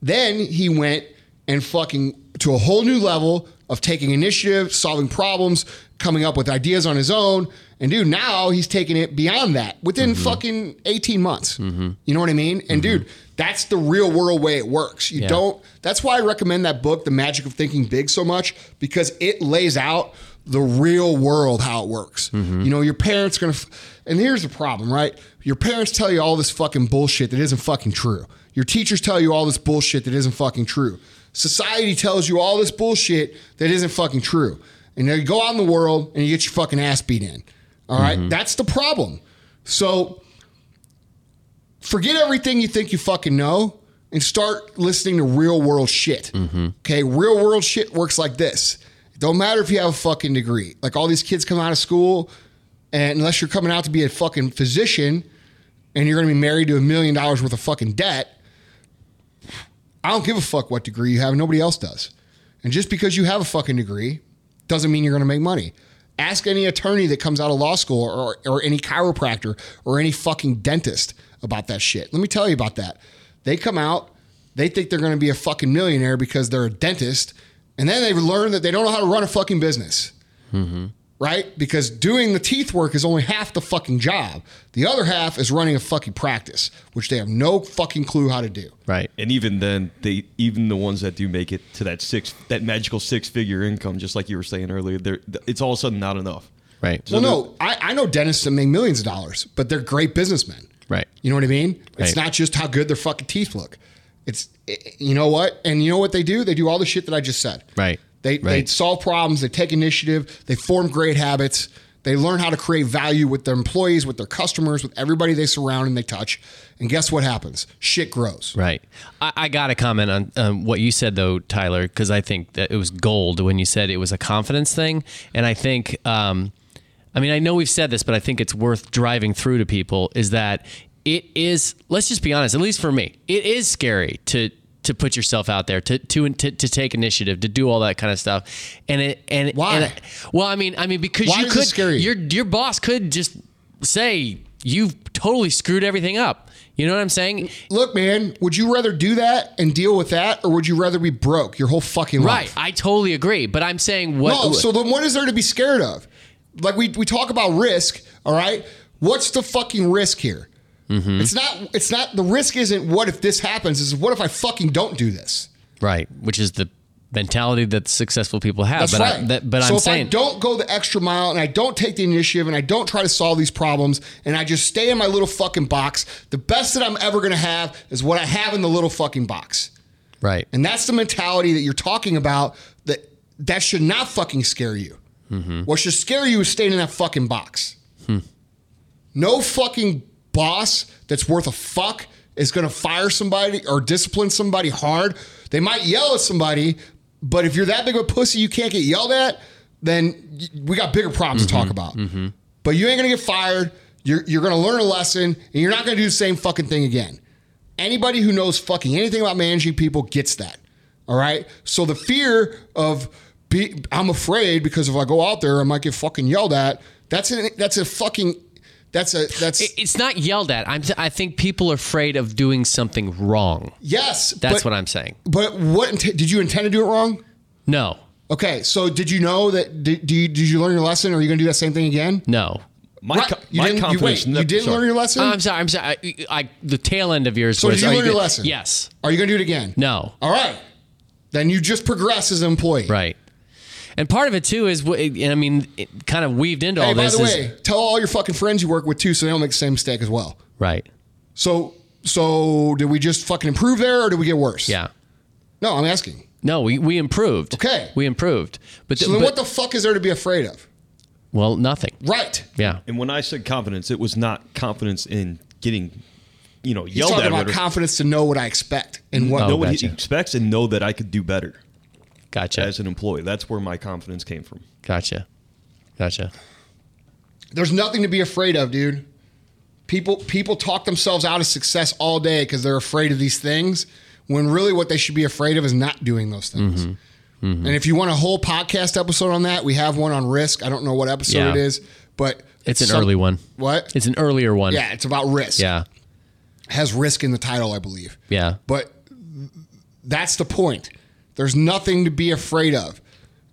Then he went and fucking to a whole new level of taking initiative, solving problems, coming up with ideas on his own. And dude, now he's taking it beyond that within mm-hmm. fucking 18 months. Mm-hmm. You know what I mean? And mm-hmm. dude, that's the real world way it works. You Yeah. don't, that's why I recommend that book, The Magic of Thinking Big, so much because it lays out the real world how it works. Mm-hmm. You know, your parents are gonna, and here's the problem, right? Your parents tell you all this fucking bullshit that isn't fucking true. Your teachers tell you all this bullshit that isn't fucking true. Society tells you all this bullshit that isn't fucking true. And then you go out in the world and you get your fucking ass beat in. All right? Mm-hmm. That's the problem. So forget everything you think you fucking know and start listening to real world shit. Mm-hmm. Okay, real world shit works like this. It don't matter if you have a fucking degree. Like all these kids come out of school, and unless you're coming out to be a fucking physician and you're gonna be married to a million dollars worth of fucking debt, I don't give a fuck what degree you have. Nobody else does. And just because you have a fucking degree doesn't mean you're going to make money. Ask any attorney that comes out of law school or, or any chiropractor or any fucking dentist about that shit. Let me tell you about that. They come out, they think they're going to be a fucking millionaire because they're a dentist, and then they learn that they don't know how to run a fucking business mm-hmm. right? Because doing the teeth work is only half the fucking job. The other half is running a fucking practice, which they have no fucking clue how to do. Right. And even then, they even the ones that do make it to that six that magical six figure income, just like you were saying earlier, they're it's all of a sudden not enough. Right. Well, no, I, I know dentists that make millions of dollars, but they're great businessmen. Right. You know what I mean? It's not just how good their fucking teeth look. It's it- you know what, and you know what they do? They do all the shit that I just said. Right. They they solve problems. They take initiative. They form great habits. They learn how to create value with their employees, with their customers, with everybody they surround and they touch. And guess what happens? Shit grows. Right. I, I got to comment on um, what you said though, Tyler, because I think that it was gold when you said it was a confidence thing, and I think, um, I mean, I know we've said this, but I think it's worth driving through to people is that it is. Let's just be honest. At least for me, it is scary to to put yourself out there to to to, to take initiative to do all that kind of stuff and it and Why? and- well i mean i mean because Why you could your your boss could just say you've totally screwed everything up you know what i'm saying Look, man, would you rather do that and deal with that, or would you rather be broke your whole fucking life? Right. I totally agree. But I'm saying what? No, so then what is there to be scared of? Like we, we talk about risk, all right? What's the fucking risk here? Mm-hmm. It's not it's not the risk isn't what if this happens, is what if I fucking don't do this? right, which is the mentality that successful people have. That's but right. I, that, but so I'm if saying I don't go the extra mile and I don't take the initiative and I don't try to solve these problems and I just stay in my little fucking box, the best that I'm ever gonna have is what I have in the little fucking box. right, And that's the mentality that you're talking about that that should not fucking scare you. Mm-hmm. What should scare you is staying in that fucking box. Hmm. No fucking boss that's worth a fuck is going to fire somebody or discipline somebody hard. They might yell at somebody, but if you're that big of a pussy you can't get yelled at, then we got bigger problems to talk mm-hmm. about. Mm-hmm. But you ain't going to get fired. You're, you're going to learn a lesson and you're not going to do the same fucking thing again. Anybody who knows fucking anything about managing people gets that. All right. So the fear of be, I'm afraid because if I go out there, I might get fucking yelled at. That's a that's a fucking that's a that's It- It's not yelled at. I'm. I think people are afraid of doing something wrong. yes. That's but, what I'm saying. But what did you intend to do it wrong? No, Okay. So did you know that? Did, do you, did you learn your lesson? Or are you going to do that same thing again? no. My, Right. co- you my didn't. You, wait, ne- you didn't sorry. learn your lesson. Oh, I'm sorry. I'm sorry. I, I, the tail end of yours so was. did you are learn your go- lesson? Yes. Are you going to do it again? No. All right. Then you just progress as an employee. Right. And part of it too is, and I mean, it kind of weaved into Hey, all this. Hey, by the is, way, tell all your fucking friends you work with too, so they don't make the same mistake as well. right. So, so did we just fucking improve there, or did we get worse? Yeah. No, I'm asking. No, we, we improved. Okay. We improved. But, So then, but- what the fuck is there to be afraid of? well, nothing. Right. Yeah. And when I said confidence, it was not confidence in getting, you know, He's yelled talking at. about or- confidence to know what I expect and what. Oh, know what gotcha. he expects and know that I could do better Gotcha. as an employee. That's where my confidence came from. Gotcha. Gotcha. There's nothing to be afraid of, dude. People people talk themselves out of success all day because they're afraid of these things. When really, what they should be afraid of is not doing those things. Mm-hmm. And if you want a whole podcast episode on that, we have one on risk. I don't know what episode Yeah. it is, but It's an some- early one. What? It's an earlier one. yeah, it's about risk. Yeah. has risk in the title, I believe. Yeah. But that's the point. There's nothing to be afraid of.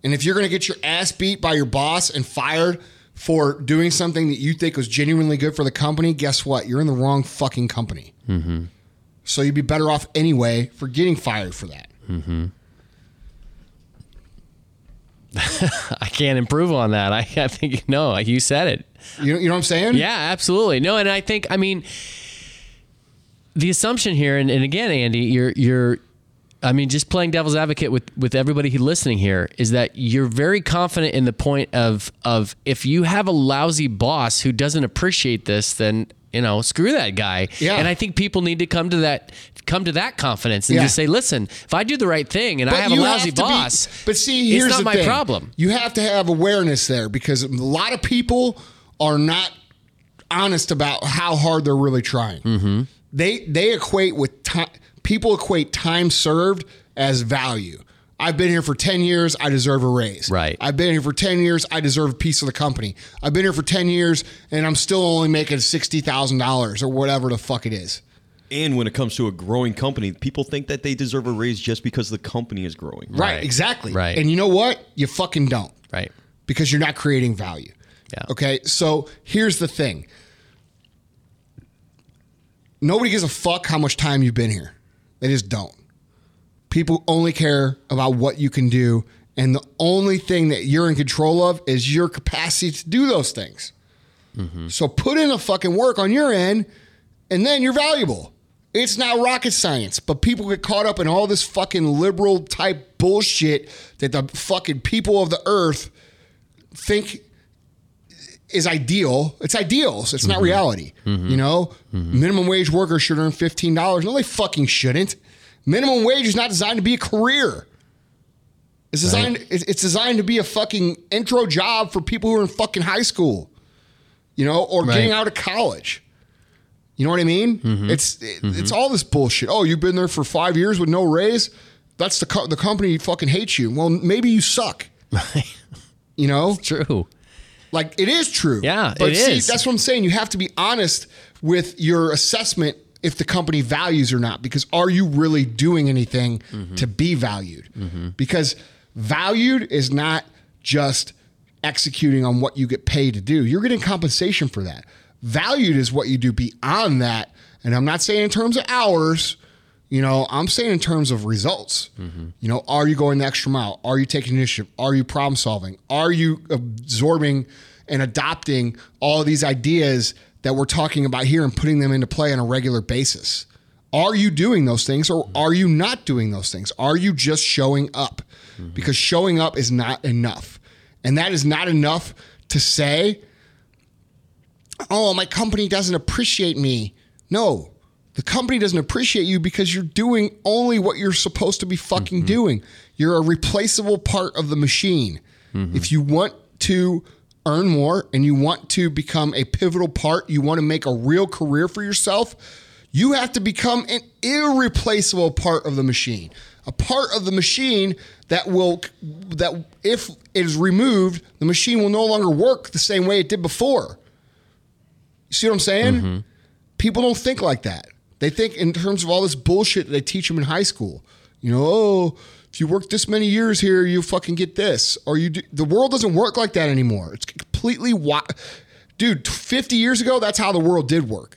And if you're going to get your ass beat by your boss and fired for doing something that you think was genuinely good for the company, guess what? You're in the wrong fucking company. Mm-hmm. So you'd be better off anyway for getting fired for that. I can't improve on that. I, I think no, you said it. You know, you know what I'm saying? Yeah, absolutely. No, and I think I mean the assumption here, and, and again, Andy, you're you're I mean, just playing devil's advocate with with everybody listening here is that you're very confident in the point of of if you have a lousy boss who doesn't appreciate this, then you know, screw that guy. Yeah. And I think people need to come to that come to that confidence and Yeah. just say, listen, if I do the right thing and I have a lousy have to be- boss, but see, here's it's not the my thing. problem. You have to have awareness there because a lot of people are not honest about how hard they're really trying. Mm-hmm. They they equate with time. People equate time served as value. I've been here for 10 years, I deserve a raise. Right. I've been here for 10 years, I deserve a piece of the company. I've been here for 10 years and I'm still only making $60,000 or whatever the fuck it is. And when it comes to a growing company, people think that they deserve a raise just because the company is growing. Right, Right. exactly. Right. And you know what? You fucking don't. Right. because you're not creating value. Yeah. Okay. So here's the thing nobody gives a fuck how much time you've been here. They just don't. People only care about what you can do. And the only thing that you're in control of is your capacity to do those things. Mm-hmm. So put in the fucking work on your end, and then you're valuable. It's not rocket science, but people get caught up in all this fucking liberal type bullshit that the fucking people of the earth think is ideal. It's ideals. It's not mm-hmm. reality. Mm-hmm. You know, mm-hmm. minimum wage workers should earn fifteen dollars. No, they fucking shouldn't. Minimum wage is not designed to be a career. It's designed. it's- It's designed to be a fucking intro job for people who are in fucking high school. You know, or Right. getting out of college. You know what I mean? It's it- it's all this bullshit. Oh, you've been there for five years with no raise. That's the co- the company fucking hates you. Well, maybe you suck. You know, True. Like it is true. Yeah, but it see, is. that's what I'm saying. You have to be honest with your assessment if the company values or not. Because are you really doing anything Mm-hmm. to be valued? Because valued is not just executing on what you get paid to do. You're getting compensation for that. Valued is what you do beyond that. And I'm not saying in terms of hours. You know, I'm saying in terms of results. Mm-hmm. You know, are you going the extra mile? Are you taking initiative? Are you problem solving? Are you absorbing and adopting all these ideas that we're talking about here and putting them into play on a regular basis? Are you doing those things or mm-hmm. are you not doing those things? Are you just showing up? Mm-hmm. Because showing up is not enough. And that is not enough to say, oh, my company doesn't appreciate me. No, The company doesn't appreciate you because you're doing only what you're supposed to be fucking mm-hmm. doing. You're a replaceable part of the machine. Mm-hmm. If you want to earn more and you want to become a pivotal part, you want to make a real career for yourself, you have to become an irreplaceable part of the machine. A part of the machine that will that if it is removed, the machine will no longer work the same way it did before. You see what I'm saying? Mm-hmm. People don't think like that. They think in terms of all this bullshit that they teach them in high school. You know, oh, if you work this many years here, you fucking get this. Or you do, the world doesn't work like that anymore. It's completely wi- dude. 50 years ago, that's how the world did work.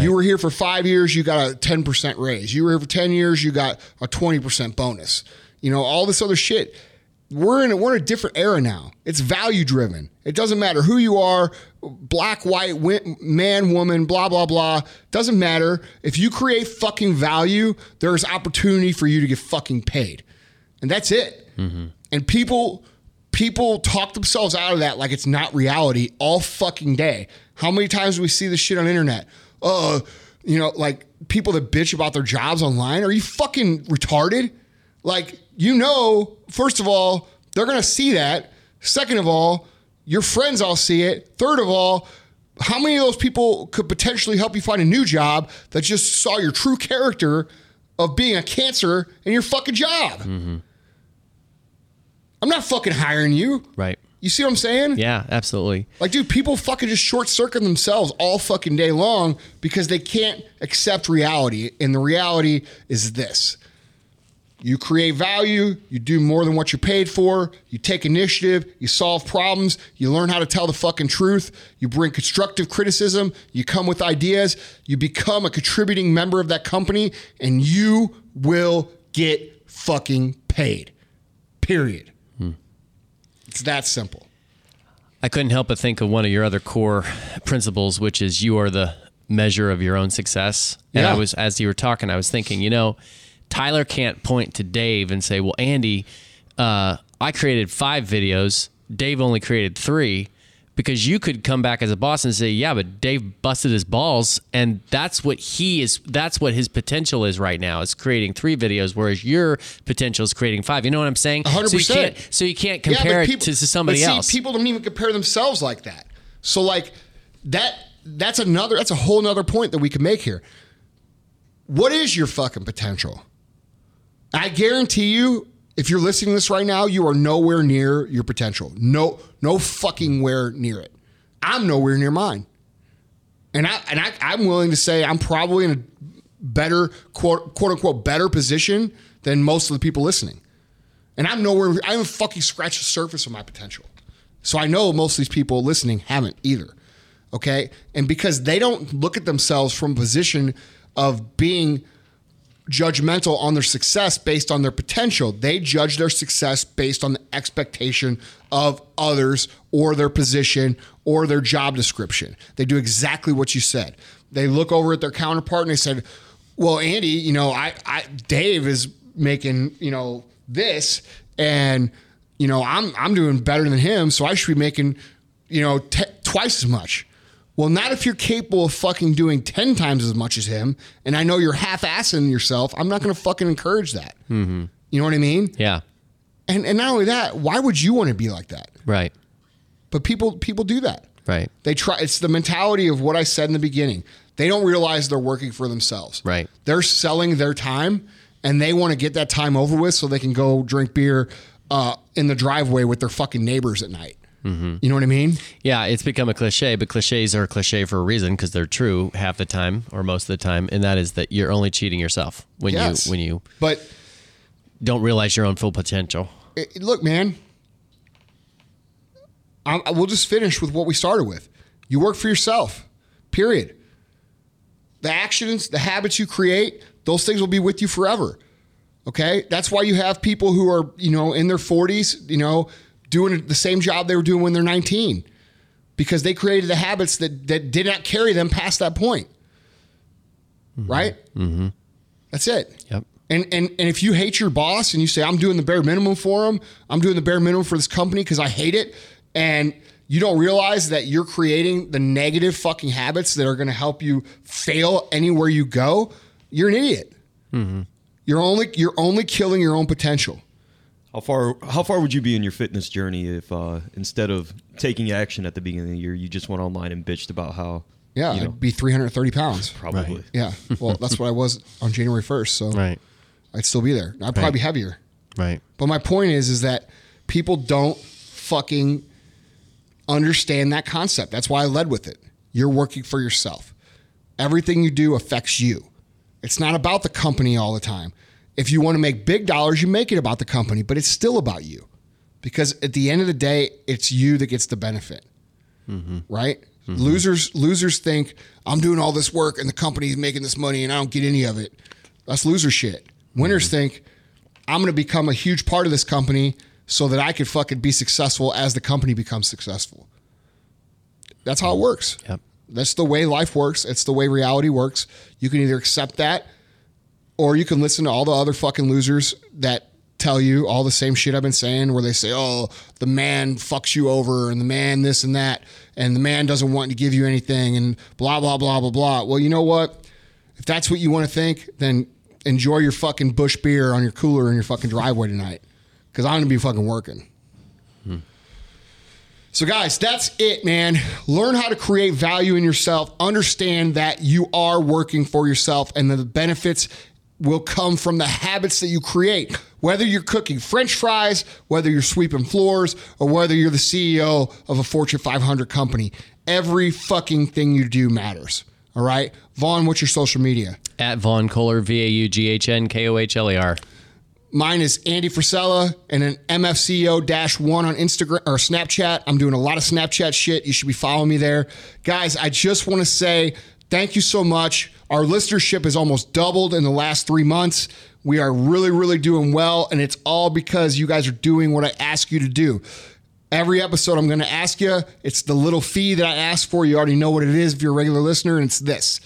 You were here for five years, you got a 10% raise. You were here for 10 years, you got a 20% bonus. You know, all this other shit. We're in a, we're in a different era now. It's value driven. It doesn't matter who you are, black, white, man, woman, blah blah blah. Doesn't matter. If you create fucking value, there is opportunity for you to get fucking paid, and that's it. And people people talk themselves out of that like it's not reality all fucking day. How many times do we see this shit on internet? Uh, you know, like people that bitch about their jobs online. Are you fucking retarded? Like, you know, first of all, they're gonna see that. Second of all, your friends all see it. Third of all, how many of those people could potentially help you find a new job that just saw your true character of being a cancer in your fucking job? Mm-hmm. I'm not fucking hiring you. Right. You see what I'm saying? Yeah, absolutely. Like, dude, people fucking just short circuit themselves all fucking day long because they can't accept reality. And the reality is this you create value, you do more than what you're paid for, you take initiative, you solve problems, you learn how to tell the fucking truth, you bring constructive criticism, you come with ideas, you become a contributing member of that company, and you will get fucking paid. Period. Hmm. It's that simple. I couldn't help but think of one of your other core principles, which is you are the measure of your own success. And I was, as you were talking, I was thinking, you know, Tyler can't point to Dave and say, well, Andy, uh, I created five videos, Dave only created three. Because you could come back as a boss and say, yeah, but Dave busted his balls. And that's what he is, that's what his potential is right now, is creating three videos, whereas your potential is creating five. You know what I'm saying? 100%. So you can't, so you can't compare it to, to somebody see, else. People don't even compare themselves like that. So like that that's another that's a whole nother point that we can make here. What is your fucking potential? I guarantee you, if you're listening to this right now, you are nowhere near your potential. No, no fucking where near it. I'm nowhere near mine. And I and I, I'm willing to say I'm probably in a better quote quote unquote better position than most of the people listening. And I'm nowhere, I haven't fucking scratched the surface of my potential. So I know most of these people listening haven't either. Okay. And because they don't look at themselves from a position of being judgmental on their success based on their potential, they judge their success based on the expectation of others or their position or their job description. They do exactly what you said. They look over at their counterpart and they said, well, Andy, you know, I, I Dave is making, you know, this and you know, I'm I'm doing better than him, so I should be making, you know, t- twice as much. Well, not if you're capable of fucking doing 10 times as much as him and I know you're half-assing yourself. I'm not going to fucking encourage that. You know what I mean? yeah. And and not only that, why would you want to be like that? Right. But people people do that. Right. They try. It's the mentality of what I said in the beginning. They don't realize they're working for themselves. Right. They're selling their time, and they want to get that time over with so they can go drink beer uh, in the driveway with their fucking neighbors at night. Mm-hmm. You know what I mean? Yeah, it's become a cliche, but cliches are a cliche for a reason because they're true half the time or most of the time, and that is that you're only cheating yourself when Yes. you when you But don't realize your own full potential. it, look, man. I, I- we'll just finish with what we started with. You work for yourself. Period. The actions, the habits you create, those things will be with you forever. Okay? That's why you have people who are, you know, in their 40s, you know, doing the same job they were doing when they're 19 because they created the habits that that did not carry them past that point. Right? Mm-hmm. That's it. Yep. And, and and if you hate your boss and you say I'm doing the bare minimum for him, I'm doing the bare minimum for this company because I hate it, and you don't realize that you're creating the negative fucking habits that are going to help you fail anywhere you go, you're an idiot. You're only you're only killing your own potential. How far how far would you be in your fitness journey if uh, instead of taking action at the beginning of the year, you just went online and bitched about how Yeah, you know, I'd be 330 pounds. probably Right. Yeah, well, that's what I was on January 1st, so Right. I'd still be there. I'd probably Right. be heavier. Right. But my point is, is that people don't fucking understand that concept. That's why I led with it. You're working for yourself. Everything you do affects you. It's not about the company all the time. If you want to make big dollars, you make it about the company, but it's still about you. Because at the end of the day, it's you that gets the benefit. Mm-hmm. Right? Mm-hmm. Losers losers think I'm doing all this work and the company's making this money and I don't get any of it. That's loser shit. Winners mm-hmm. think I'm going to become a huge part of this company so that I could fucking be successful as the company becomes successful. That's how it works. Yep. That's the way life works. It's the way reality works. You can either accept that or you can listen to all the other fucking losers that tell you all the same shit I've been saying where they say, "Oh, the man fucks you over and the man this and that and the man doesn't want to give you anything and blah blah blah blah blah." Well, you know what? If that's what you want to think, then enjoy your fucking Busch beer on your cooler in your fucking driveway tonight cuz I'm going to be fucking working. Hmm. So, guys, that's it, man. Learn how to create value in yourself. Understand that you are working for yourself and the benefits will come from the habits that you create. Whether you're cooking french fries, whether you're sweeping floors, or whether you're the CEO of a Fortune 500 company, every fucking thing you do matters. All right? Vaughn, what's your social media? At Vaughn Kohler, V A U G H N K O H L E R. Mine is Andy Frisella and an dash one on Instagram or Snapchat. I'm doing a lot of Snapchat shit. You should be following me there. Guys, I just want to say thank you so much. Our listenership has almost doubled in the last three months. We are really, really doing well, and it's all because you guys are doing what I ask you to do. Every episode, I'm going to ask you. It's the little fee that I ask for. You already know what it is if you're a regular listener, and it's this.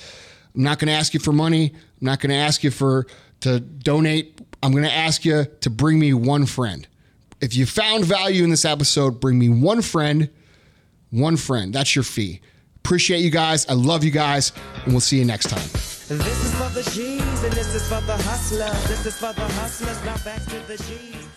I'm not going to ask you for money. I'm not going to ask you for to donate. I'm going to ask you to bring me one friend. If you found value in this episode, bring me one friend. One friend. That's your fee. Appreciate you guys. I love you guys, and we'll see you next time. This is for the G's and this is for the hustlers. This is for the hustlers. Back to the G's.